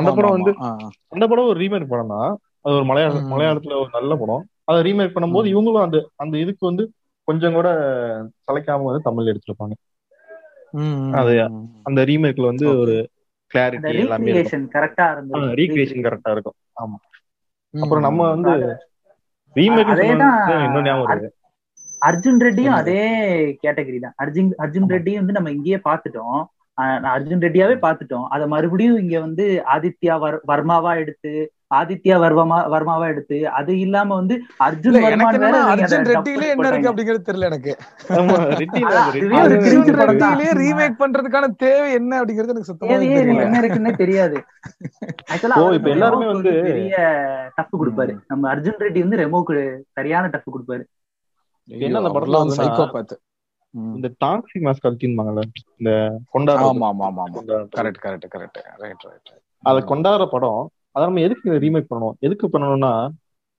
அந்த படம் வந்து அந்த படம் ஒரு ரீமேக் படம் தான் அது ஒரு மலையாள மலையாளத்துல ஒரு நல்ல படம். அதை ரீமேக் பண்ணும்போது இவங்களும் அந்த அந்த இதுக்கு வந்து கொஞ்சம் கூட சளைக்காம வந்து தமிழ் எடுத்திருப்பாங்க. அது அந்த ரீமேக்ல வந்து ஒரு கிளாரிட்டி எல்லாமே கரெக்டா இருந்தது ரீக்ரியேஷன் கரெக்டா இருக்கும். ஆமா. அப்புறம் நம்ம வந்து ரீமேக் இன்னும் ஞாபகம் அர்ஜுன் ரெட்டியும் அதே கேட்டகரி தான். அர்ஜுன் அர்ஜுன் ரெட்டியும் வந்து நம்ம இங்கேயே பாத்துட்டோம் அர்ஜுன் ரெட்டியாவே பாத்துட்டோம் அத மறுபடியும் இங்க வந்து ஆதித்யா வர்மாவா எடுத்து ஆதித்யா வர்மா வர்மாவா எடுத்து அது இல்லாம வந்து அர்ஜுன் அர்ஜுன் ரெட்டிலே என்ன இருக்கு அப்படிங்கிறது தெரியல எனக்கு. ரீமேக் பண்றதுக்கான தேவை என்ன அப்படிங்கிறது எனக்கு சுத்தமா என்ன இருக்குன்னே தெரியாது. இப்ப எல்லாருமே வந்து பெரிய டஃப் கொடுப்பாரு. நம்ம அர்ஜுன் ரெட்டி வந்து ரெமோக்கு சரியான டஃப் கொடுப்பாரு. என்ன அந்த படத்துல வந்து இந்த டாக்ஸிக் மாஸ்க் அல்டின்பாங்கல்ல இந்த கொண்டாட ஆமா ஆமா ஆமா ஆமா correct correct correct right right அத கொண்டாடுற படம் அதை நம்ம எதுக்கு ரீமேக் பண்ணணும்? எதுக்கு பண்ணணும்னா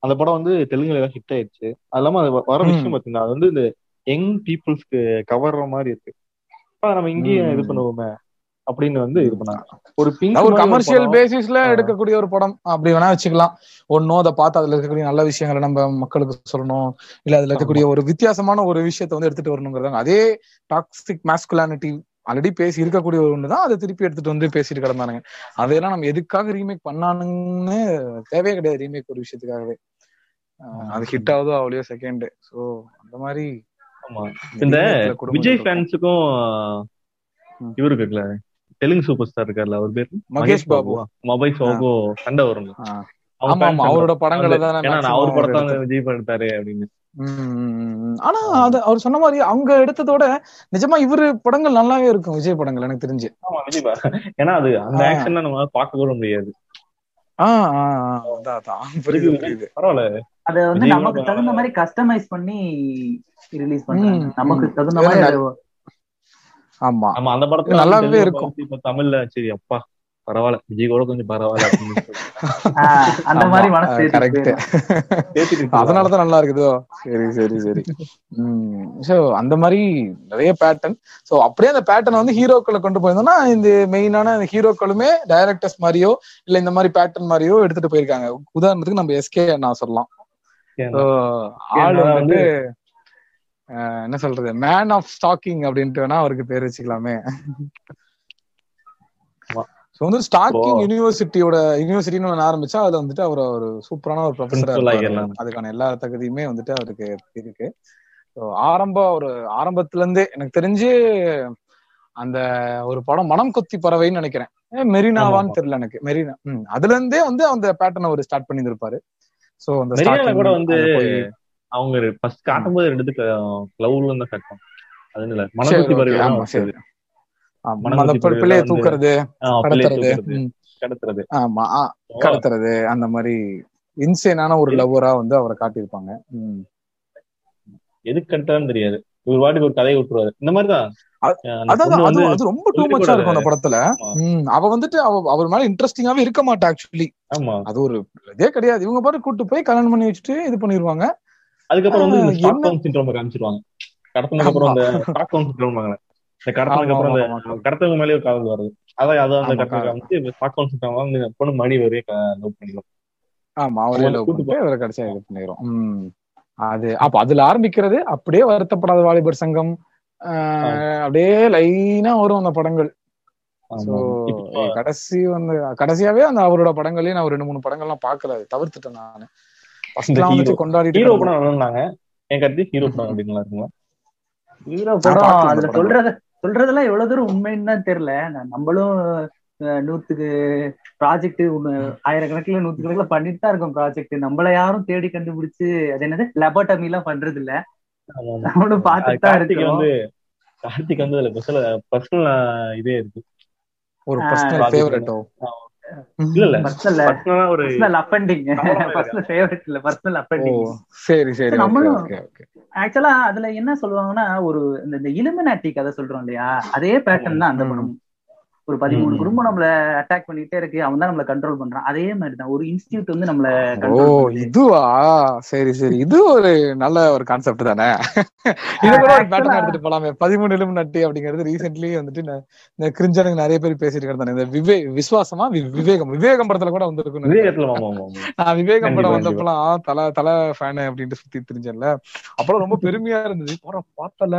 அந்த படம் வந்து தெலுங்குல எல்லாம் ஹிட் ஆயிடுச்சு. அது இல்லாம அது வர விஷயம் பாத்தீங்கன்னா அது வந்து இந்த யங் பீப்புள்ஸ்க்கு கவர்ற மாதிரி இருக்கு. நம்ம இங்கேயும் இது பண்ணுவோமே அப்படின்னு வந்து இது பண்ணாங்க. ஒரு பிங்க் ஒரு கமர்ஷியல் பேசிஸ்ல எடுக்கக்கூடிய ஒரு படம். அப்படி வேணா வச்சுக்கலாம். ஒன்னும் அதை பார்த்து அதுல இருக்கக்கூடிய நல்ல விஷயங்களை நம்ம மக்களுக்கு சொல்லணும். இல்ல அதுல இருக்கக்கூடிய ஒரு வித்தியாசமான ஒரு விஷயத்த வந்து எடுத்துட்டு வரணுங்கிறதாங்க அதே டாக்ஸிக் மாஸ்குலானிட்டி ஆல்ரெடி பேசி இருக்கக்கூடிய ஒரு ஒண்ணுதான் அதை திருப்பி எடுத்துட்டு வந்து பேசிட்டு கிடந்தானுங்க. அதையெல்லாம் நம்ம எதுக்காக ரீமேக் பண்ணானுங்கன்னு தேவையே கிடையாது ரீமேக் ஒரு விஷயத்துக்காகவே. அது ஹிட் ஆகுதோ அவ்வளோ செகண்ட் சோ அந்த மாதிரி இந்த விஜய் ஃபேன்ஸுக்கும் இவரு இருக்குல்ல தெலுங்கு சூப்பர் ஸ்டார் இருக்கார்ல அவர் பேர்? மகேஷ் பாபு. மொபைல் பாபு சண்டை வரும் அவரோட படங்களை தான் அவர் படத்தை விஜய் பண்ணிட்டாரு அப்படின்னு. ஆனா அது அவர் சொன்ன மாதிரி அவங்க எடுத்ததோட நிஜமா இவரு படங்கள் நல்லாவே இருக்கும் விஜய் படங்கள் எனக்கு தெரிஞ்சு. ஆமா விஜய் ஏன்னா அது அந்த ஆக்ஷன்ல நம்ம பார்க்க கூட முடியாது. பரவாயில்ல. அத வந்து நமக்கு தகுந்த மாதிரி கஸ்டமைஸ் பண்ணி ரிலீஸ் பண்றாங்க. நமக்கு தகுந்த மாதிரி ஆமா ஆமா அந்த படத்துல நல்லாவே இருக்கும். இப்ப தமிழ்ல சரி அப்பா. பரவாயில்ல. விஜய் கூட கொஞ்சம் பரவாயில்ல அந்த மாதிரி மனசு கரெக்ட் அதனாலதான் நல்லா இருக்குதோ? சரி சரி சரி. உம் சோ அந்த மாதிரி நிறைய பேட்டர்ன் சோ அப்படியே அந்த பேட்டர்ன் வந்து ஹீரோக்களை கொண்டு போயிருந்தோம்னா இந்த மெயினான ஹீரோக்களுமே டைரக்டர்ஸ் மாதிரியோ இல்ல இந்த மாதிரி பேட்டர்ன் மாதிரியோ எடுத்துட்டு போயிருக்காங்க. உதாரணத்துக்கு நம்ம எஸ்கே நான் சொல்லலாம். ஆள் வந்து என்ன சொல்றது? மேன் ஆஃப் ஸ்டாக்கிங் அப்படின்ட்டு வேணா அவருக்கு பேர் வச்சுக்கலாமே. வந்து ஸ்டாக்கிங் யூனிவர்சிட்டியோட யூனிவர்சிட்டின்னு ஒண்ணு ஆரம்பிச்சா அதுல வந்துட்டு அவர் ஒரு சூப்பரான ஒரு ப்ரொஃபஸரா. அதுக்கான எல்லா தகுதியுமே வந்துட்டு அவருக்கு இருக்கு. So, ஆரம்ப ஒரு ஆரம்பத்துல இருந்தே எனக்கு தெரிஞ்சு அந்த ஒரு படம் மனம் கொத்தி பறவைன்னு நினைக்கிறேன். மெரினாவான்னு. தெரியல எனக்கு. மெரினா ம், அதுல இருந்தே வந்து அந்த பேட்டர்ன் அவர் ஸ்டார்ட் பண்ணியிருப்பாரு சோ அந்த கூட வந்து அவங்க ஃபர்ஸ்ட் காட்டும்போது ரெண்டுத்துக்கு கிளவுல தான் காட்டும் அது இல்ல. சரி, மனசுத்தி okay, பறவை ஆமா, சரி. ஆமா, மனம் கொத்தி பறவை பிள்ளைய தூக்குறது கடத்துறது. ஆமா கடத்துறது அந்த மாதிரி இன்சேனான ஒரு லவ்வரா வந்து அவரை காட்டியிருப்பாங்க. எதுக்கு கடத்தான்னு தெரியாது. ஒரு வாட்டுக்கு ஒரு கதையை விட்டுருவாரு. இந்த மாதிரிதான் அந்த அது ரொம்ப டூ மச்சா இருக்கும் அந்த படத்துல. அவ வந்துட்டு அவ அவர் மேல இன்ட்ரெஸ்டிங்காவே இருக்க மாட்டா ஆக்சுவலி ஆமா. அது ஒரு இதே கிடையாது. இவங்க பாட்டு கூட்டு போய் கல்யாணம் பண்ணி வச்சுட்டு இது பண்ணிருவாங்க. அதுக்கப்புறம் வந்து காமிச்சிருவாங்க. கடத்தினதுக்கு அப்புறம் சிண்ட்ரோம் இந்த கடத்தினதுக்கு அப்புறம் கடத்தவங்க மேலேயே ஒரு காதல் வருது. அதான் அதான் அந்த ஆமா, கடத்தின காமிச்சு ஸ்டாக்ஹோம் சிண்ட்ரோம் வந்து இந்த பொண்ணு மணி வரையே லவ் பண்ணிடும் ஆமா அவரே லவ் பண்ணிட்டு அவரை கடைசியா இது பண்ணிரும். ம். அது அப்ப அதுல ஆரம்பிக்கிறது அப்படியே வருத்தப்படாத வாலிபர் சங்கம். ஆஹ், அப்படியே லைனா வரும் அந்த படங்கள். கடைசி வந்து கடைசியாவே அந்த அவரோட படங்களையும் நான் ஒரு ரெண்டு மூணு படங்கள்லாம் பாக்கல அது தவிர்த்துட்டேன் நானு. ஃபர்ஸ்ட் இந்த வந்துட்டு hero- கொண்டாடிட்டு ஹீரோ. படம் என் கருத்து ஹீரோ படம் அப்படின்னு இருக்குங்களா ஹீரோ படம் அந்த அதுல. சொல்றது சொல்றதெல்லாம் எவ்வளவு தூரம் உண்மைன்னு தான் தெரியல. நான் நம்மளும் நூத்துக்கு ப்ராஜெக்ட் ஆயிரக்கணக்கில் நூத்துக்கணக்கில் பண்ணிட்டு தான் இருக்கோம் ப்ராஜெக்ட் நம்மள யாரும் தேடி கண்டுபிடிச்சு அது என்னது? லெபோட்டமி எல்லாம் பண்றது இல்ல. நம்மளும் பார்த்துட்டு தான் கார்த்திக் இருக்கோம் வந்து கார்த்திக் வந்து அதுல பர்சனல் இதே இருக்கு. ஒரு பர்சனல் ஃபேவரட்டோ இல்ல இல்ல. பர்சனல் பர்சனலா ஒரு பர்சனல் அப்பெண்டிங் கவனமா இருக்கா? பர்சனல் ஃபேவரட் இல்ல பர்சனல் ஓ அப்பெண்டிங் சரி சரி. ஓகே நம்மளும் ஓகே ஓகே. ஆக்சுவலா அதுல என்ன சொல்லுவாங்கன்னா ஒரு இந்த- இலுமினாட்டி கதை சொல்றோம் இல்லையா? அதே பேட்டர்ன் தான் அந்த ம். ஒரு பதிமூணு. குடும்பம் நம்மள அட்டாக் பண்ணிட்டே இருக்கு. அவன் தான் நம்மள கண்ட்ரோல் பண்றான். அதே மாதிரி தான் ஒரு இன்ஸ்டியூட் வந்து நம்மள ஓ இதுவா? சரி சரி. இது ஒரு நல்ல ஒரு கான்செப்ட் தானே? இது கூட ஒரு பேட்டர்ன் எடுத்துட்டு போலாமே. பதிமூணு எலும்பு நட்டி அப்படிங்கிறது ரீசென்ட்லி வந்துட்டு இந்த கிரிஞ்சனுக்கு நிறைய பேர் பேசிட்டு கிடந்தானே இந்த விவே விஸ்வாசமா வி- விவேகம். விவேகம் படத்துல கூட வந்திருக்கும் நான் விவேகம் படம் வந்தப்பலாம் தல தல ஃபேனு அப்படின்ட்டு சுத்தி தெரிஞ்சேன்ல. அப்பறம் ரொம்ப பெருமையா இருந்தது. படம் பார்த்தல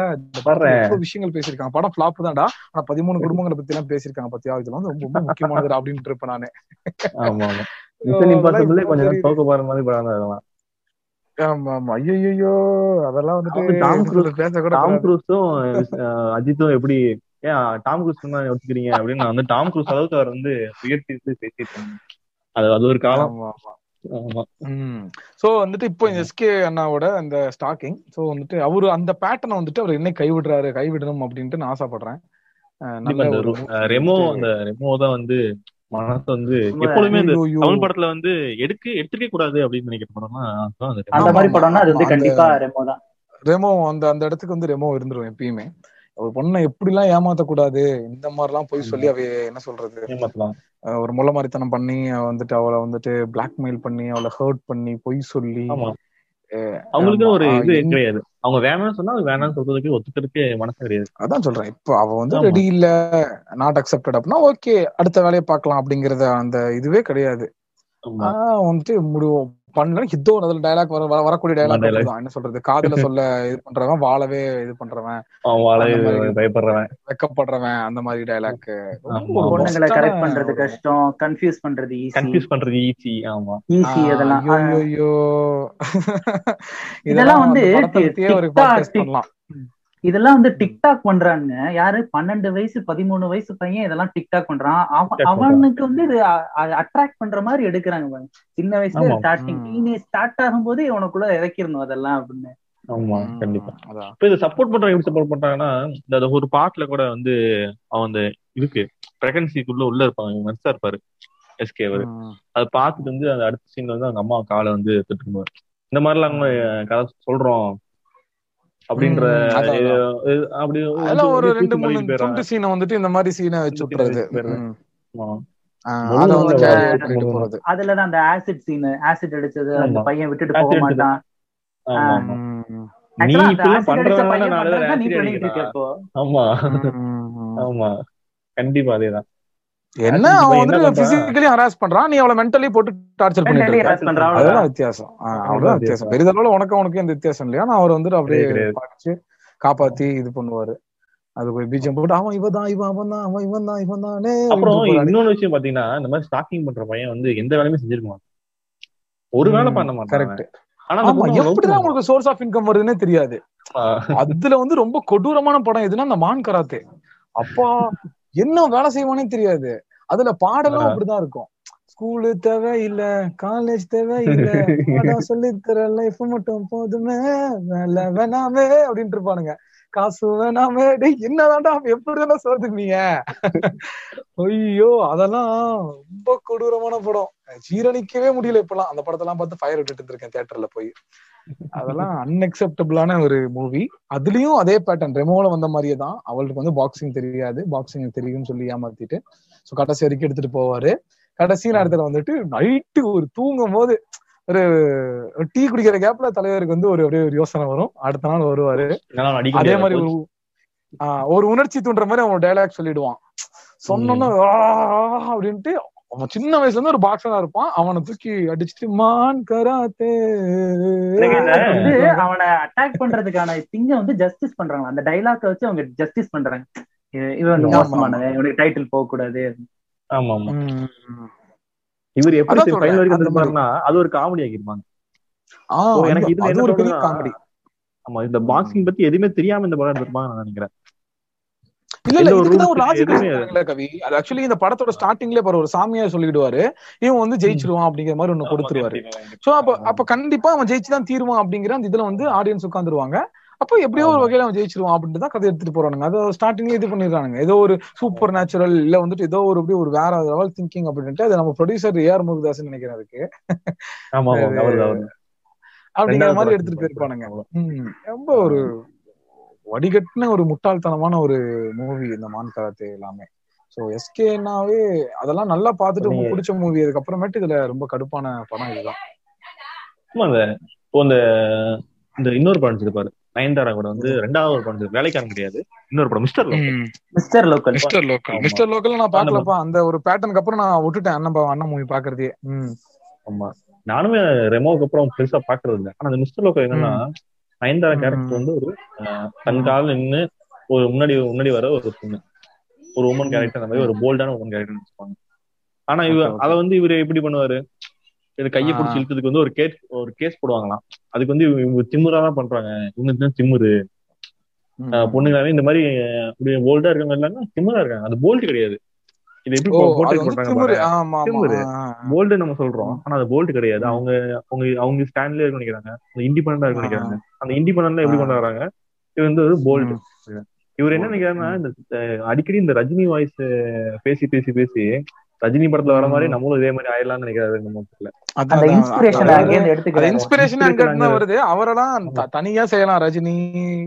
விஷயங்கள் பேசியிருக்காங்க படம் ஃபிளாப் தான்டா. ஆனா பதிமூணு குடும்பங்களை பத்தி எல்லாம் பேசியிருக்காங்க பத்தியா? இதெல்லாம் வந்து ரொம்ப முக்கியமானது அப்படின்ட்டு இருப்பேன் நானு. ஆமா ஆமா. ஐயோ அதெல்லாம். வந்துட்டு டாம் பேச கூட டாம். க்ரூஸும் அஜித்தும் எப்படி ஏன் டாம் க்ரூஸ் தான் ஒத்துக்கிறீங்க அப்படின்னு நான் வந்து டாம் க்ரூஸ் அளவுக்கு அவர் வந்து உயர்த்தி பேசிட்டு அது அது ஒரு காலம். சோ வந்துட்டு இப்போ எஸ்கே அண்ணாவோட அந்த ஸ்டாக்கிங் சோ வந்துட்டு அவரு அந்த பேட்டர்னை வந்துட்டு அவர் என்ன கைவிடுறாரு கைவிடணும் அப்படின்ட்டு நான் ஆசைப்படுறேன். ரெமோ அந்த ரெமோ தான் வந்து மனசு வந்து எப்பொழுதுமே இந்த. தமிழ் படத்துல வந்து எடுக்க எடுத்துக்க கூடாது அப்படின்னு நினைக்கிற படம்னா அந்த மாதிரி படம்னா அது வந்து கண்டிப்பா ரெமோ தான். ரெமோ அந்த அந்த இடத்துக்கு வந்து ரெமோ இருந்துரும் எப்பயுமே. ஒரு பொண்ணை எப்படி எல்லாம் ஏமாத்த கூடாது இந்த மாதிரி எல்லாம் போய் சொல்லி அவ என்ன சொல்றது? ஒரு முள்ள மாதிரித்தனம் பண்ணி அவ வந்துட்டு அவளை வந்துட்டு பிளாக்மெயில் பண்ணி அவளை ஹர்ட் பண்ணி பொய் சொல்லி அவங்களுக்கு ஒரு இது கிடையாது. அவங்க வேணாம்னு சொன்னா அது வேணாம்னு சொல்றதுக்கு ஒத்துக்கிறதுக்கு மனசு கிடையாது. அதான் சொல்றேன். இப்போ அவ வந்து. ரெடி இல்ல நாட் அக்செப்டட் அப்படின்னா ஓகே அடுத்த வேலையை பார்க்கலாம் அப்படிங்கறத அந்த இதுவே கிடையாது. வந்துட்டு முடிவு பண்ணல ஹித்தோ அதுல டயலாக் வர வர- வரக்கூடிய டயலாக் என்ன சொல்றது? காதுல சொல்ல இது பண்றவன் வாழவே இது பண்றவன். பயப்படுறவன். வெக்கப்படுறவன் அந்த மாதிரி டயலாக். பொண்ணுங்களை கரெக்ட் பண்றது கஷ்டம் கன்ஃபியூஸ் பண்றது ஈஸி கன்ஃபியூஸ் பண்றது ஈஸி ஆமா. ஈஸி அதெல்லாம். ஐயோ இதெல்லாம் வந்து ஒரு பண்ணலாம். இதெல்லாம் வந்து டிக்டாக் பண்றாங்க. யாரு? பன்னெண்டு வயசு பதிமூணு வயசு பையன் இதெல்லாம் டிக்டாக் பண்றான். அவனுக்கு வந்து இது அட்ராக்ட் பண்ற மாதிரி எடுக்கிறாங்க பாருங்க. சின்ன வயசுல. ஸ்டார்டிங். டீனேஜ் ஸ்டார்ட் ஆகும்போது இவனுக்குள்ள இறக்கிடணும் அதெல்லாம் அப்படின்னு. ஆமா கண்டிப்பா. இப்ப இதை சப்போர்ட் எப்படி சப்போர்ட் பண்றாங்கன்னா இந்த ஒரு பாட்டுல கூட வந்து அவன் அந்த இருக்கு. பிரெகன்சிக்குள்ள உள்ள இருப்பாங்க நர்ஸா இருப்பாரு. எஸ்கே அவரு. அதை பார்த்துட்டு வந்து அந்த அடுத்த சீன்ல வந்து அவங்க அம்மா காலை வந்து திட்டுருவாரு இந்த மாதிரிலாம் கதை சொல்றோம். அப்படின்ற அப்படி ஒரு ரெண்டு மூணு. துண்டு சீனை வந்துட்டு இந்த மாதிரி சீனை வச்சு விட்டுறது. அதுலதான் அந்த ஆசிட் சீன் ஆசிட் அடிச்சது அந்த. பையன் விட்டுட்டு போக. மாட்டான். நீ இப்பெல்லாம் பண்றதுனால ஆமா. ஆமா. கண்டிப்பா அதேதான். என்ன அவன் வந்து? பிசிக்கலி ஹராஸ் பண்றான் நீ அவளை மென்டலி போட்டு டார்ச்சர் பண்ணிட்டு இருக்க. அதுதான். வித்தியாசம் அவ்வளவுதான் வித்தியாசம். பெரிதளவுல உனக்கு உனக்கு எந்த வித்தியாசம் இல்லையா ஆனா அவர் வந்துட்டு அப்படியே. பாதிச்சு காப்பாத்தி இது பண்ணுவாரு அது போய் பீஜம் போட்டு அவன் இவன் தான் இவன் அவன் தான் அவன் இவன் தான் இவன் தானே அப்புறம் இன்னொன்னு விஷயம் பாத்தீங்கன்னா இந்த மாதிரி ஸ்டாக்கிங் பண்ற பையன் வந்து எந்த வேலையுமே செஞ்சிருக்க மாட்டான் ஒரு வேலை பண்ண மாட்டான் கரெக்ட் எப்படிதான். உங்களுக்கு சோர்ஸ் ஆஃப் இன்கம் வருதுன்னே தெரியாது அதுல வந்து ரொம்ப கொடூரமான படம் எதுனா அந்த மான் கராத்தே அப்பா என்ன வேலை செய்வானே தெரியாது. அதுல பாடலும். அப்படிதான் இருக்கும். ஸ்கூலு தேவை இல்ல காலேஜ் தேவை இல்ல சொல்லி தர லைஃப் மட்டும் போதுமே வேலை வேணாமே அப்படின்ட்டு இருப்பானுங்க. காசு வேணாமே. டேய் என்னதான்டா எப்படிதானே சொல்றீங்க ஐயோ அதெல்லாம் ரொம்ப கொடூரமான படம். ஜீரணிக்கவே முடியல இப்பெல்லாம். அந்த படத்தெல்லாம் பார்த்து ஃபயர் விட்டுட்டு இருக்கேன் தியேட்டர்ல போய். அதெல்லாம் அன்அக்செப்டபிளான ஒரு மூவி அதுலயும் அதே பேட்டர்ன் ரெமோல வந்த மாதிரியே தான். அவளுக்கு வந்து பாக்ஸிங் தெரியாது. பாக்ஸிங் தெரியும்னு சொல்லி ஏமாத்திட்டு. சோ கடைசி வரைக்கும் எடுத்துட்டு போவாரு. கடைசி நேரத்துல வந்துட்டு நைட்டு ஒரு தூங்கும் போது ஒரு டீ குடிக்கிற கேப்ல தலைவருக்கு வந்து ஒரு அப்படியே ஒரு யோசனை வரும். அடுத்த நாள் வருவாரு. அதே. மாதிரி ஒரு ஒரு உணர்ச்சி தூண்டுற மாதிரி அவன் டைலாக் சொல்லிடுவான். சொன்னோன்னா அப்படின்ட்டு அவன் சின்ன வயசுல இருந்து ஒரு பாக்ஸரா இருப்பான். அவனை தூக்கி அடிச்சுட்டு மான் கராத்தே. அவனை அட்டாக் பண்றதுக்கான திங்க வந்து ஜஸ்டிஸ் பண்றாங்க. அந்த டைலாக் வச்சு அவங்க ஜஸ்டிஸ் பண்றாங்க. இவ- இவன் மோசமானவன் இவனுக்கு டைட்டில் போக கூடாது ஆமா ஆமா. இவர் எப்படி ஃபைனல் வரைக்கும். வந்திருப்பாருன்னா அது ஒரு காமெடி ஆக்கிருப்பாங்க. ஆ, ஓ, எனக்கு அது என்ன ஒரு பெரிய காமெடி ஆமா இந்த பாக்ஸிங் பத்தி எதுவுமே தெரியாம இந்த படம் எடுத்திருப்பாங்க நான் நினைக்கிறேன். இல்ல இல்ல எந்த ஒரு லாஜிக் கவி. அது ஆக்சுவலி இந்த படத்தோட ஸ்டார்டிங்ல பாரு ஒரு சாமியா சொல்லிடுவாரு. இவன் வந்து ஜெயிச்சிருவான் அப்படிங்கிற மாதிரி ஒண்ணு கொடுத்துருவாரு. சோ அப்ப அப்ப கண்டிப்பா அவன் ஜெயிச்சு தான் தீருவான் அப்படிங்கிற அந்த இதுல வந்து ஆடியன்ஸ் உட்காந்துருவாங்க அப்போ எப்படியோ ஒரு. வகையில அவன் ஜெயிச்சிருவான் அப்படின்ட்டு தான் கதை எடுத்துட்டு போறானுங்க. அது ஸ்டார்டிங்ல இது பண்ணிடுறானுங்க. ஏதோ ஒரு சூப்பர் நேச்சுரல் இல்ல வந்துட்டு ஏதோ ஒரு அப்படி ஒரு வேற லெவல் திங்கிங் அப்படின்ட்டு அது நம்ம ப்ரொடியூசர் ஏஆர் முருகதாஸ் நினைக்கிறேன் அதுக்கு. அப்படிங்கிற மாதிரி எடுத்துட்டு போயிருப்பானுங்க. ரொம்ப ஒரு வடிகட்டின ஒரு முட்டாள்தனமான ஒரு மூவி இந்த மான் கராத்தே எல்லாமே சோ எஸ்கேனாவே அதெல்லாம் நல்லா பார்த்துட்டு ரொம்ப பிடிச்ச மூவி அதுக்கப்புறமேட்டு இதுல ரொம்ப கடுப்பான படம் இதுதான். ஆமா அந்த இப்போ இந்த இந்த இன்னொரு படம் இருப்பாரு நயன்தாரா கூட வந்து ரெண்டாவது ஒரு படம். வேலைக்காரன் கிடையாது இன்னொரு படம் mister mister local. Mister local. Mister local நான் பாக்கலப்பா அந்த ஒரு பேட்டர்னுக்கு அப்புறம் நான் விட்டுட்டேன் அண்ணன் பா- அண்ணன் மூவி பாக்குறதே ஆமா. நானுமே ரெமோவுக்கு அப்புறம் பெருசா பாக்குறது இல்ல. ஆனா அந்த மிஸ்டர் லோக்கல் என்னன்னா நயன்தாரா. கேரக்டர் வந்து ஒரு தன் காலில் நின்னு ஒரு முன்னாடி முன்னாடி வர ஒரு பொண்ணு. ஒரு உமன் கேரக்டர் அந்த மாதிரி ஒரு போல்டான உமன் கேரக்டர் வச்சுப்பாங்க ஆனா இவ. அத வந்து இவரு எப்படி பண்ணுவாரு? இது கையை. பிடிச்சி இழுத்ததுக்கு வந்து ஒரு கேஸ் ஒரு கேஸ் போடுவாங்களாம் அதுக்கு வந்து இவங்க- திமுறா தான் பண்றாங்க இவங்க திமுரு பொண்ணுங்களாவே இந்த மாதிரி போல்டா இருக்காங்க எல்லாமே திமுறா இருக்காங்க அது போல்ட் கிடையாது இது எப்படி போர்ட்ரேட் பண்றாங்க திமிரு. போல்டு நம்ம சொல்றோம் ஆனா அது போல்ட் கிடையாது. அவங்க அவங்க அவங்க ஸ்டாண்ட்ல இருக்க நினைக்கிறாங்க இண்டிபெண்டா இருக்க. நினைக்கிறாங்க அந்த இண்டிபெண்டன்ட்ல எப்படி ஆ. கொண்டு வராங்க இது வந்து ஒரு போல்ட். இவர் என்ன. நினைக்கிறாருன்னா. இந்த அடிக்கடி இந்த ரஜினி வாய்ஸ் பேசி பேசி பேசி ரஜினி படத்துல வர மாதிரி. நம்மளும் இதே மாதிரி ஆயிடலாம்னு நினைக்கிறாரு நம்ம. இன்ஸ்பிரேஷன் அங்க இருந்து வருது. அவரெல்லாம் தனியா செய்யலாம். ரஜினி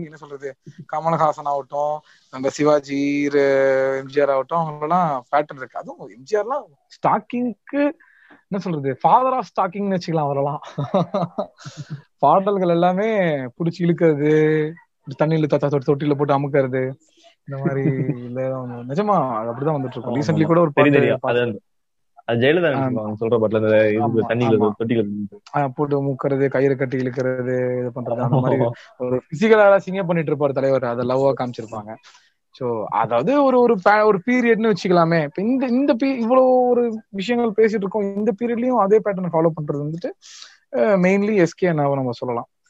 என்ன சொல்றது கமலஹாசன் ஆகட்டும் நம்ம சிவாஜி எம்ஜிஆர் ஆகட்டும் அவங்களெல்லாம் பேட்டர்ன் இருக்கு. அதுவும் எம்ஜிஆர்லாம் ஸ்டாக்கிங்க்கு என்ன சொல்றது ஃபாதர் ஆஃப் ஸ்டாக்கிங்னு வச்சுக்கலாம் அவரெல்லாம். பாடல்கள் எல்லாமே புடிச்சு இழுக்கிறது தண்ணியில த- த- தொட்டில போட்டு அமுக்கிறது. இந்த மாதிரி இல்ல நிஜமா அப்படிதான் வந்துட்டு இருக்கும் ரீசென்ட்லி. கூட ஒரு தெரியும் பாட்டு ஜெயலலிதா சொல்ற பாட்டுல இந்த தண்ணியில முக்கிறது கயிறு கட்டி இழுக்கிறது இது பண்றது அந்த மாதிரி ஒரு பிசிக்கல் ஹராசிங்கே பண்ணிட்டு இருப்பாரு தலைவர் அதை லவ்வா காமிச்சிருப்பாங்க. சோ அதாவது ஒரு ஒரு ஒரு பீரியட்னு வச்சுக்கலாமே. இப்ப இந்த இந்த இவ்வளவு ஒரு விஷயங்கள் பேசிட்டு இருக்கோம். இந்த பீரியட்லயும் அதே பேட்டர்ன் ஃபாலோ பண்றது வந்துட்டு மெயின்லி எஸ்கே நம்ம சொல்லலாம்.